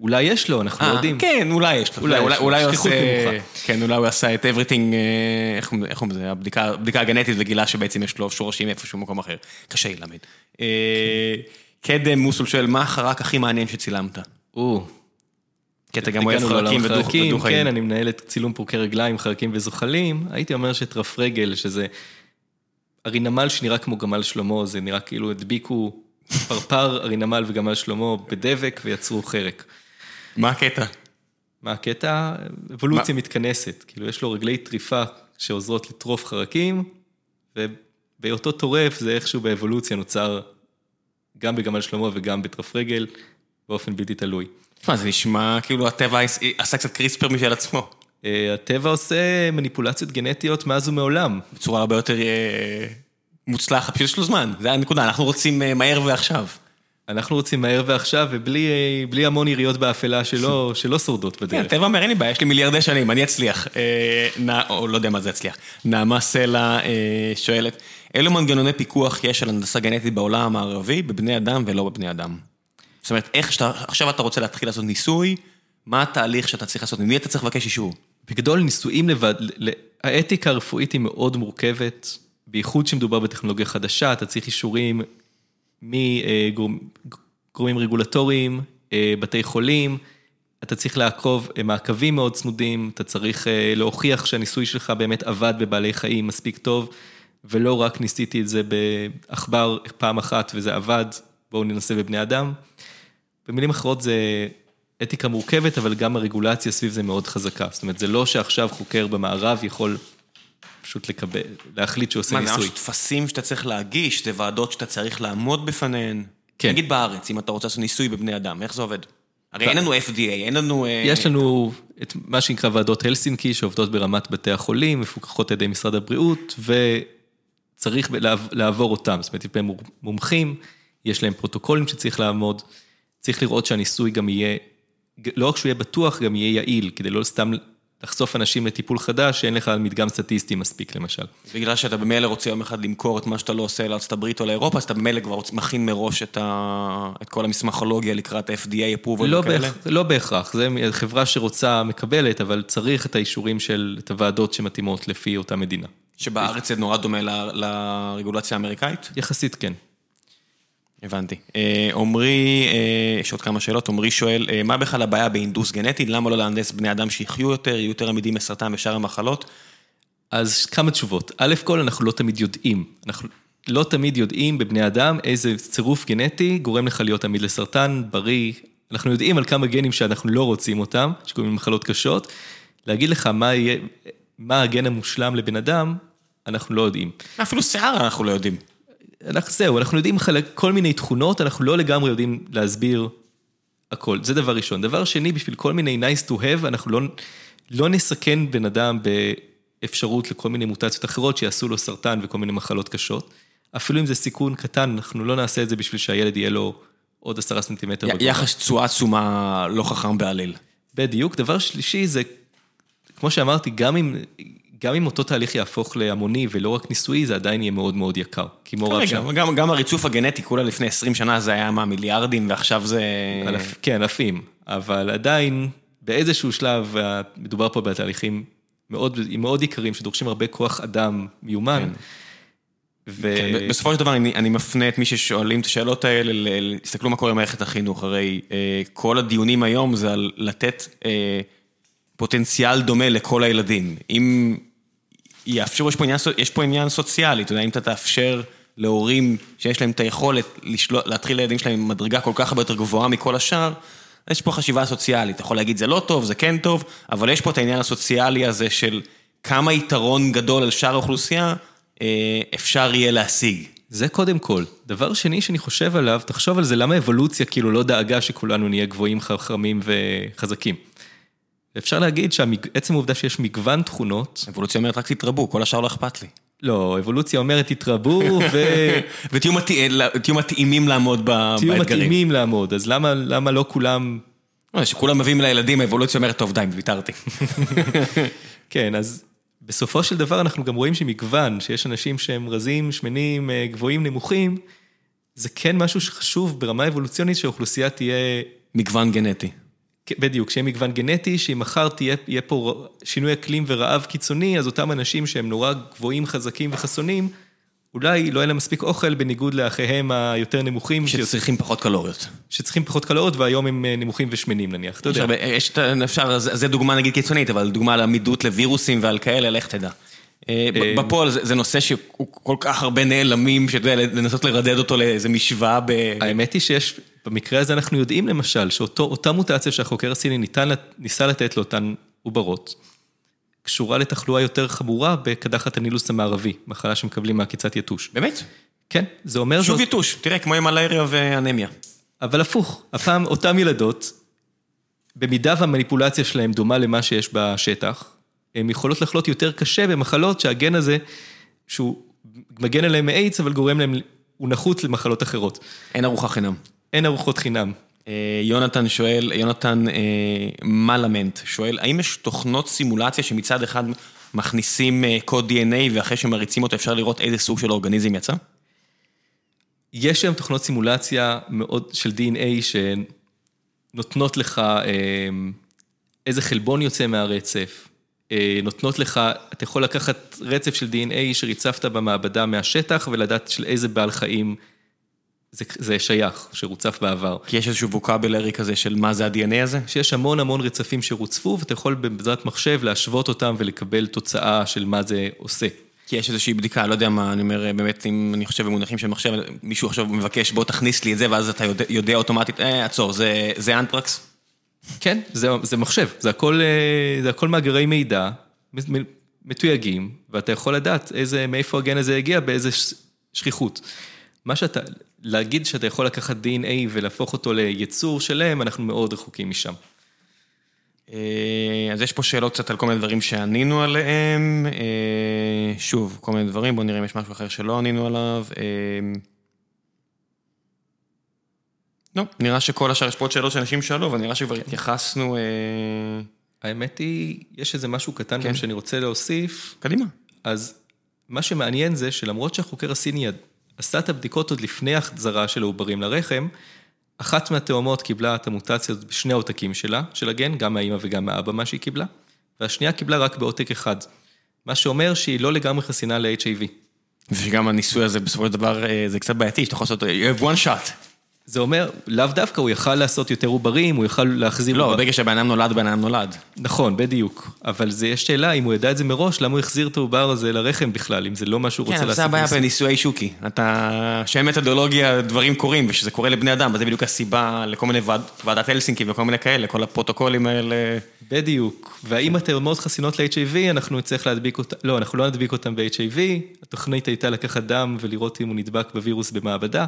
B: אולי יש לו, אנחנו לא יודעים.
A: כן, אולי יש לו. אולי, אולי, אולי הוא עושה... כן, אולי הוא עשה את everything, אה, איך קוראים לזה, הבדיקה הגנטית וגילה שבעצם יש לו שורשים איפשהו במקום אחר. קשה ללמד. אה, קדם מוסול שואל, מה החרק הכי מעניין שצילמת?
B: או.
A: כי אתה גם אוהב חרקים ודו-
B: חרקים,
A: ודו-חיים.
B: כן, אני מנהל את צילום פורקי רגליים, חרקים וזוחלים. הייתי אומר שטרף רגל, שזה... ארי נמל שנראה כמו גמל שלמה, זה נראה כאילו הדביקו פרפר, ארי נמל וגמל שלמה בדבק ויצרו חרק.
A: מה הקטע?
B: מה הקטע? אבולוציה מתכנסת. כאילו, יש לו רגלי טריפה שעוזרות לטרוף חרקים, ובהיותו טורף זה איכשהו באבולוציה נוצר גם בגמל שלמה וגם בטרף רגל, באופן בלתי תלוי.
A: תשמע, זה נשמע כאילו הטבע עשה קצת קריספר משל עצמו.
B: אה, הטבע עושה מניפולציות גנטיות מאז ומעולם.
A: בצורה הרבה יותר אה, מוצלחת, פשוט יש לו זמן, זה הנקודה, אנחנו רוצים אה, מהר ועכשיו.
B: אנחנו רוצים מהר ועכשיו, ובלי בלי המון יריות באפלה שלא, שלא שורדות
A: כן,
B: בדרך.
A: טבע אומר, אין לי בעיה, יש לי מיליארדי שנים, אני אצליח. אה, נע- או לא יודע מה זה יצליח. נעמה סלע אה, שואלת, אילו מנגנוני פיקוח יש על הנדסה גנטית בעולם המערבי, בבני אדם ולא בבני אדם? זאת אומרת, איך שאתה, עכשיו אתה רוצה להתחיל לעשות ניסוי, מה התהליך שאתה צריך לעשות, ממי אתה צריך לבקש אישור?
B: בגדול, ניסויים לבד, האתיקה הרפואית היא מאוד מורכבת, בייחוד כשמדובר בטכנולוגיה חדשה, אתה צריך אישורים מגורמים רגולטוריים, אה, בתי חולים, אתה צריך לעקוב אה, מעקבים מאוד צמודים, אתה צריך אה, להוכיח שהניסוי שלך באמת עבד בבעלי חיים מספיק טוב, ולא רק ניסיתי את זה בעכבר פעם אחת וזה עבד, בואו ננסה בבני אדם. במילים אחרות זה אתיקה מורכבת, אבל גם הרגולציה סביב זה מאוד חזקה. זאת אומרת, זה לא שעכשיו חוקר במערב יכול פשוט לקבל, להחליט שהוא עושה
A: מה, זה
B: ניסוי.
A: ממש טפסים שאתה צריך להגיש, זה ועדות שאתה צריך לעמוד בפניהן.
B: כן.
A: נגיד בארץ, אם אתה רוצה לעשות ניסוי בבני אדם, איך זה עובד? הרי אין לנו FDA, אין לנו... אה,
B: יש לנו את מה שנקרא ועדות הלסינקי, שעובדות ברמת בתי החולים, מפוקחות על ידי משרד הבריאות, וצריך לעב- לעבור אותם. זאת אומרת, הם מומחים, יש להם פרוטוקולים שצריך לעמוד, צריך לראות שהניסוי גם יהיה, לא רק שהוא יהיה בטוח, גם יהיה יעיל, כדי לא סתם לחשוף אנשים לטיפול חדש, שאין לך מדגם סטטיסטי מספיק, למשל.
A: בגלל שאתה במילא רוצה יום אחד למכור את מה שאתה לא עושה לארצות הברית או לאירופה, אז אתה במילא כבר מכין מראש את, ה... את כל המסמכולוגיה לקראת FDA approval
B: לא,
A: וכאלה.
B: בהכ... לא בהכרח, זו חברה שרוצה מקבלת, אבל צריך את האישורים של, את הוועדות שמתאימות לפי אותה מדינה.
A: שבארץ זה נורא דומה ל... לרגולציה האמריקאית?
B: יחסית כן.
A: הבנתי. אה, עמרי, אה, יש עוד כמה שאלות, עמרי שואל, אה, מה בכלל הבעיה בהינדוס גנטי? למה לא להנדס בני אדם שיחיו יותר, יהיו יותר עמידים לסרטן ושאר המחלות?
B: אז כמה תשובות. א' כל, אנחנו לא תמיד יודעים. אנחנו לא תמיד יודעים בבני אדם איזה צירוף גנטי גורם לך להיות עמיד לסרטן, בריא. אנחנו יודעים על כמה גנים שאנחנו לא רוצים אותם, שקוראים למחלות קשות. להגיד לך מה יהיה, מה הגן המושלם לבן אדם, אנחנו לא יודעים.
A: אפילו שיער אנחנו לא יודעים.
B: אנחנו, זהו, אנחנו יודעים חלק, כל מיני תכונות, אנחנו לא לגמרי יודעים להסביר הכל. זה דבר ראשון. דבר שני, בשביל כל מיני nice to have, אנחנו לא, לא נסכן בן אדם באפשרות לכל מיני מוטציות אחרות שיעשו לו סרטן וכל מיני מחלות קשות. אפילו אם זה סיכון קטן, אנחנו לא נעשה את זה בשביל שהילד יהיה לו עוד עשרה סנטימטר בגובה.
A: יחס תשואה תשומה לא חכם בעליל.
B: בדיוק. דבר שלישי זה, כמו שאמרתי, גם אם, גם אם אותו תהליך יהפוך להמוני ולא רק ניסויי, זה עדיין יהיה מאוד מאוד יקר. כמו רב
A: רגע,
B: שם.
A: גם, גם הריצוף הגנטי, כולה לפני 20 שנה זה היה מה, מיליארדים, ועכשיו זה...
B: אלף, כן, אלפים, אבל עדיין באיזשהו שלב מדובר פה בתהליכים מאוד, מאוד יקרים שדורשים הרבה כוח אדם מיומן.
A: כן.
B: ו...
A: כן, בסופו של דבר אני, אני מפנה את מי ששואלים את השאלות האלה, תסתכלו מה קורה במערכת החינוך, הרי אה, כל הדיונים היום זה על לתת אה, פוטנציאל דומה לכל הילדים. אם יאפשרו, יש פה עניין, יש פה עניין סוציאלי, אתה יודע, אם אתה תאפשר להורים שיש להם את היכולת לשלו, להתחיל לילדים שלהם עם מדרגה כל כך הרבה יותר גבוהה מכל השאר, יש פה חשיבה סוציאלית, אתה יכול להגיד זה לא טוב, זה כן טוב, אבל יש פה את העניין הסוציאלי הזה של כמה יתרון גדול על שאר האוכלוסייה אה, אפשר יהיה להשיג.
B: זה קודם כל. דבר שני שאני חושב עליו, תחשוב על זה, למה אבולוציה כאילו לא דאגה שכולנו נהיה גבוהים, חכמים וחזקים. אפשר להגיד שעצם העובדה שיש מגוון תכונות,
A: אבולוציה אומרת רק תתרבו, כל השאר לא אכפת לי.
B: לא, אבולוציה אומרת תתרבו ו...
A: ותהיו מתא- תהיו מתאימים לעמוד ב-
B: תהיו
A: באתגרים.
B: מתאימים לעמוד, אז למה, למה לא כולם...
A: לא, שכולם מביאים לילדים, האבולוציה אומרת, טוב, די, ויתרתי.
B: כן, אז בסופו של דבר אנחנו גם רואים שמגוון, שיש אנשים שהם רזים, שמנים, אה, גבוהים, נמוכים, זה כן משהו שחשוב ברמה אבולוציונית שהאוכלוסייה תהיה,
A: מגוון גנטי.
B: בדיוק, שיהיה מגוון גנטי, שאם מחר תהיה, יהיה פה שינוי אקלים ורעב קיצוני, אז אותם אנשים שהם נורא גבוהים, חזקים וחסונים, אולי לא היה להם מספיק אוכל בניגוד לאחיהם היותר נמוכים.
A: שצריכים פחות קלוריות.
B: שצריכים פחות קלוריות והיום הם אה, נמוכים ושמנים נניח, אתה יודע.
A: יש, אפשר, זה דוגמה נגיד קיצונית, אבל דוגמה לעמידות לווירוסים ועל כאלה, לך תדע. אה, בפועל זה נושא שהוא כל כך הרבה נעלמים, שאתה יודע, לנסות לרדד אותו לאיזה משוואה ב...
B: האמת היא שיש, במקרה הזה אנחנו יודעים למשל, שאותה מוטציה שהחוקר הסיני ניסה לתת לאותן עוברות, קשורה לתחלואה יותר חמורה בקדחת הנילוס המערבי, מחלה שמקבלים מעקיצת יתוש.
A: באמת?
B: כן, זה אומר...
A: שוב זאת... יתוש, תראה, כמו עם מלאריה ואנמיה.
B: אבל הפוך, הפעם אותם ילדות, במידה והמניפולציה שלהם דומה למה שיש בשטח, הן יכולות לחלות יותר קשה במחלות שהגן הזה, שהוא מגן עליהם מאיידס, אבל גורם להם, הוא נחוץ למחלות אחרות.
A: אין ארוחה חינם.
B: אין ארוחות חינם.
A: אה, יונתן שואל, יונתן אה, מלמנט שואל, האם יש תוכנות סימולציה שמצד אחד מכניסים אה, קוד DNA ואחרי שמריצים אותו אפשר לראות איזה סוג של אורגניזם יצא?
B: יש היום תוכנות סימולציה מאוד של DNA שנותנות לך איזה חלבון יוצא מהרצף, נותנות לך, אתה יכול לקחת רצף של DNA שריצפת במעבדה מהשטח ולדעת של איזה בעל חיים זה שייך, שרוצף בעבר.
A: כי יש איזשהו ווקאבלרי כזה של מה זה ה-DNA הזה?
B: שיש המון המון רצפים שרוצפו, ואתה יכול בעזרת מחשב להשוות אותם ולקבל תוצאה של מה זה עושה.
A: כי יש איזושהי בדיקה, לא יודע מה, אני אומר, באמת, אם אני חושב במונחים של מחשב, מישהו עכשיו מבקש, בוא תכניס לי את זה, ואז אתה יודע, יודע אוטומטית, אה, עצור, זה, זה אנטרקס?
B: כן, זה, זה מחשב, זה הכל, אה, זה הכל מאגרי מידע, מתויגים, ואתה יכול לדעת איזה, מאיפה הגן הזה הגיע, באיזה שכיחות. מה שאתה, להגיד שאתה יכול לקחת DNA ולהפוך אותו ליצור שלם, אנחנו מאוד רחוקים משם.
A: אה, אז יש פה שאלות קצת על כל מיני דברים שענינו עליהם. אה, שוב, כל מיני דברים, בואו נראה אם יש משהו אחר שלא ענינו עליו. אה, לא, נראה שכל השאר יש פה עוד שאלות שאנשים שאלו, אבל נראה שכבר התייחסנו...
B: האמת היא, יש איזה משהו קטן
A: כן.
B: גם שאני רוצה להוסיף.
A: קדימה.
B: אז מה שמעניין זה שלמרות שהחוקר הסיני עשה את הבדיקות עוד לפני החזרה של העוברים לרחם, אחת מהתאומות קיבלה את המוטציות בשני העותקים שלה, של הגן, גם מהאימא וגם מהאבא מה שהיא קיבלה, והשנייה קיבלה רק בעותק אחד, מה שאומר שהיא לא לגמרי חסינה ל-HIV.
A: וגם הניסוי הזה בסופו של דבר אה, זה קצת בעייתי, שאתה יכול לעשות, you have one shot.
B: זה אומר, לאו דווקא, הוא יכל לעשות יותר עוברים, הוא יכל להחזיר...
A: לא, ברגע שבן אדם נולד, בן אדם נולד.
B: נכון, בדיוק. אבל זה, יש שאלה, אם הוא ידע את זה מראש, למה הוא החזיר את העובר הזה לרחם בכלל, אם זה לא מה שהוא רוצה
A: כן,
B: לעשות.
A: זה הבעיה בניסויי שוקי. אתה... שאין מתודולוגיה, דברים קורים, ושזה קורה לבני אדם, וזה בדיוק הסיבה לכל מיני ועדת הלסינקי וכל מיני כאלה, כל הפרוטוקולים האלה.
B: בדיוק. והאם התאומות חסינות ל-HIV, אנחנו נצטרך להדביק אותם, לא, אנחנו לא נדביק אותם ב-HIV, התוכנית הייתה לקחת דם ולראות אם הוא נדבק בווירוס במעבדה.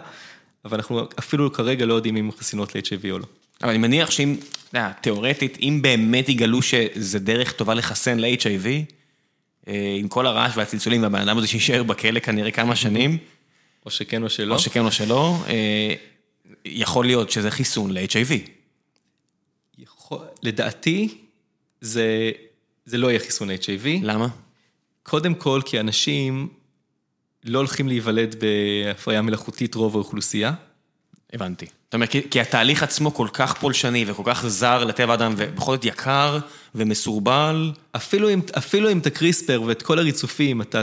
B: אבל אנחנו אפילו כרגע לא יודעים אם הן חסינות ל-HIV או לא.
A: אבל אני מניח שאם, אתה יודע, תיאורטית, אם באמת יגלו שזה דרך טובה לחסן ל-HIV, אה, עם כל הרעש והצלצולים והבן אדם הזה שישאר בכלא כנראה כמה שנים,
B: או שכן או שלא,
A: או שכן או שלא, אה, יכול להיות שזה חיסון ל-HIV.
B: יכול, לדעתי, זה, זה לא יהיה חיסון ל-HIV.
A: למה?
B: קודם כל, כי אנשים לא הולכים להיוולד בהפריה מלאכותית רוב האוכלוסייה.
A: הבנתי. זאת אומרת, כי, כי התהליך עצמו כל כך פולשני וכל כך זר לטבע האדם, ובכל זאת יקר ומסורבל.
B: אפילו אם, אפילו אם את הקריספר ואת כל הריצופים, אתה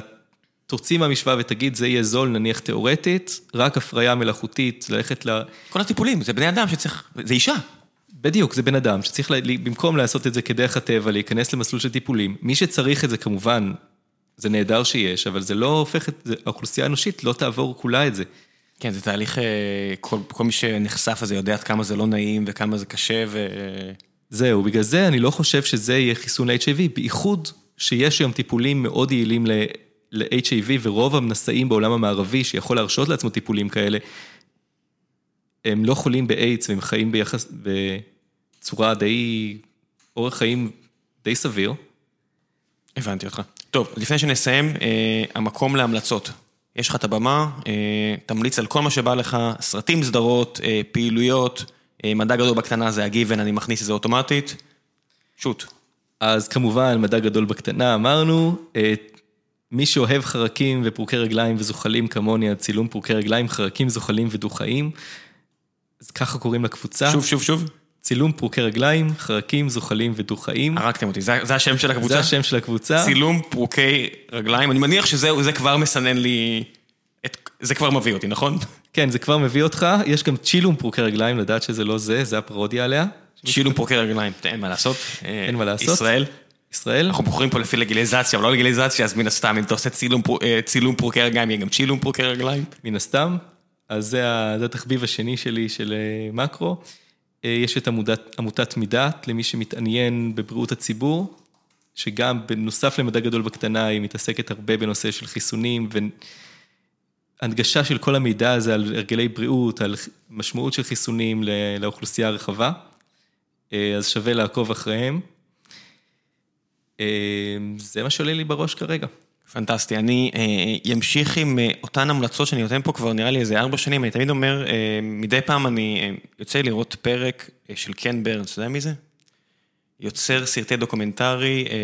B: תוציא מהמשוואה ותגיד, זה יהיה זול נניח תיאורטית, רק הפריה מלאכותית, ללכת ל...
A: כל הטיפולים, זה בני אדם שצריך, זה אישה.
B: בדיוק, זה בן אדם שצריך, לה, במקום לעשות את זה כדרך הטבע, להיכנס למסלול של טיפולים. מי שצריך את זה כמובן, זה נהדר שיש, אבל זה לא הופך את, זה, האוכלוסייה האנושית לא תעבור כולה את זה.
A: כן, זה תהליך, אה, כל, כל מי שנחשף לזה יודע עד כמה זה לא נעים וכמה זה קשה ו...
B: זהו, בגלל זה אני לא חושב שזה יהיה חיסון ל-HIV, בייחוד שיש היום טיפולים מאוד יעילים ל-HIV, ורוב הנשאים בעולם המערבי שיכול להרשות לעצמו טיפולים כאלה, הם לא חולים באיידס והם חיים ביחס, בצורה די, אורח חיים די סביר.
A: הבנתי אותך. טוב, לפני שנסיים, אה, המקום להמלצות. יש לך את הבמה, אה, תמליץ על כל מה שבא לך, סרטים, סדרות, אה, פעילויות, אה, מדע גדול בקטנה זה הגיוון, אני מכניס את זה אוטומטית. shoot.
B: אז כמובן, מדע גדול בקטנה אמרנו, אה, מי שאוהב חרקים ופרוקי רגליים וזוחלים כמוני, עד צילום פרוקי רגליים, חרקים, זוחלים ודו-חיים, אז ככה קוראים לקבוצה.
A: שוב, שוב, שוב.
B: צילום פרוקי רגליים, חרקים, זוחלים ודו-חיים.
A: הרגתם אותי, זה, זה השם של הקבוצה?
B: זה השם של הקבוצה.
A: צילום פרוקי רגליים, אני מניח שזה כבר מסנן לי את- זה כבר מביא אותי, נכון?
B: כן, זה כבר מביא אותך, יש גם צ'ילום פרוקי רגליים, לדעת שזה לא זה, זה הפרודיה עליה.
A: שילום פרוקי רגליים, אין מה לעשות. אה,
B: אין מה לעשות.
A: ישראל.
B: ישראל,
A: אנחנו בוחרים פה לפי לגיליזציה, אבל לא לגיליזציה, אז מן הסתם, אם אתה עושה צילום אה, צילום פרוקי רגליים, יהיה גם צילום פרוקי רגליים.
B: מן הסתם. אז זה, זה התחביב השני שלי של אה, מקרו. אה, יש את עמודת, עמותת מידת, למי שמתעניין בבריאות הציבור, שגם בנוסף למדע גדול בקטנה, היא מתעסקת הרבה בנושא של חיסונים והנגשה של כל המידע הזה על הרגלי בריאות, על משמעות של חיסונים לאוכלוסייה הרחבה. אה, אז שווה לעקוב אחריהם. אה, זה מה שעולה לי בראש כרגע.
A: פנטסטי. אני אה, אמשיך עם אה, אותן המלצות שאני נותן פה כבר נראה לי איזה ארבע שנים, אני תמיד אומר, אה, מדי פעם אני אה, יוצא לראות פרק אה, של קן ברנס, אתה יודע מי זה? יוצר סרטי דוקומנטרי אה,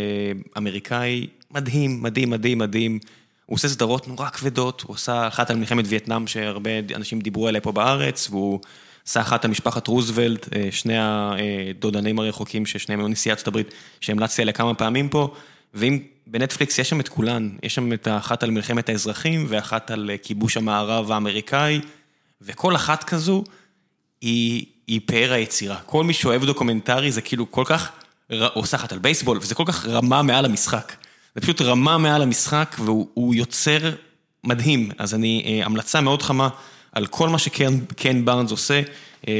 A: אמריקאי, מדהים, מדהים, מדהים, מדהים. הוא עושה סדרות נורא כבדות, הוא עשה אחת על מלחמת וייטנאם שהרבה אנשים דיברו עליה פה בארץ, והוא עשה אחת על משפחת רוזוולט, אה, שני הדודנים הרחוקים ששניהם היו נשיא ארצות הברית, שהמלצתי עליה כמה פעמים פה, ואם בנטפליקס יש שם את כולן, יש שם את האחת על מלחמת האזרחים ואחת על אה, כיבוש המערב האמריקאי, וכל אחת כזו היא, היא פאר היצירה. כל מי שאוהב דוקומנטרי זה כאילו כל כך, עושה אחת על בייסבול, וזה כל כך רמה מעל המשחק. זה פשוט רמה מעל המשחק, והוא הוא יוצר מדהים. אז אני, אה, המלצה מאוד חמה על כל מה שקן קן בארנס עושה. אה,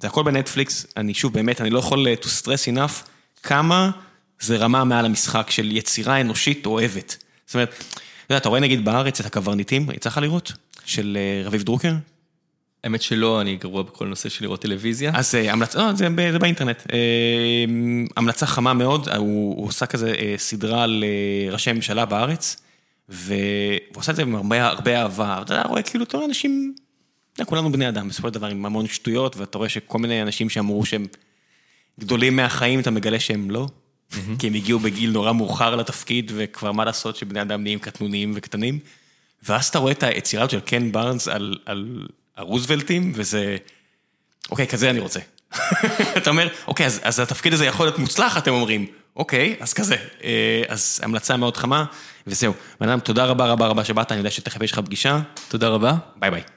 A: זה הכל בנטפליקס, אני שוב, באמת, אני לא יכול אה, to stress enough כמה זה רמה מעל המשחק של יצירה אנושית אוהבת. זאת אומרת, אתה יודע, אתה רואה נגיד בארץ את הקברניטים, יצא לך לראות? של אה, רביב דרוקר?
B: האמת שלא, אני גרוע בכל נושא של לראות טלוויזיה.
A: אז אה, המלצה, לא, זה, זה באינטרנט. אה, המלצה חמה מאוד, הוא, הוא עושה כזה אה, סדרה על אה, ראשי ממשלה בארץ, והוא עושה את זה עם הרבה, הרבה אהבה. אתה רואה כאילו, אתה רואה אנשים, אתה כולנו בני אדם, בסופו של דבר עם המון שטויות, ואתה רואה שכל מיני אנשים שאמרו שהם גדולים מהחיים, אתה מגלה שהם לא. כי הם הגיעו בגיל נורא מאוחר לתפקיד, וכבר מה לעשות שבני אדם נהיים קטנוניים וקטנים. ואז אתה רואה את היצירה של קן בארנס על, על הרוזוולטים, וזה... אוקיי, כזה אני רוצה. אתה אומר, אוקיי, אז, אז התפקיד הזה יכול להיות מוצלח, אתם אומרים. אוקיי, אז כזה. אה, אז המלצה מאוד חמה, וזהו. בן אדם, תודה רבה רבה רבה שבאת, אני יודע שתכף יש לך פגישה.
B: תודה רבה.
A: ביי ביי.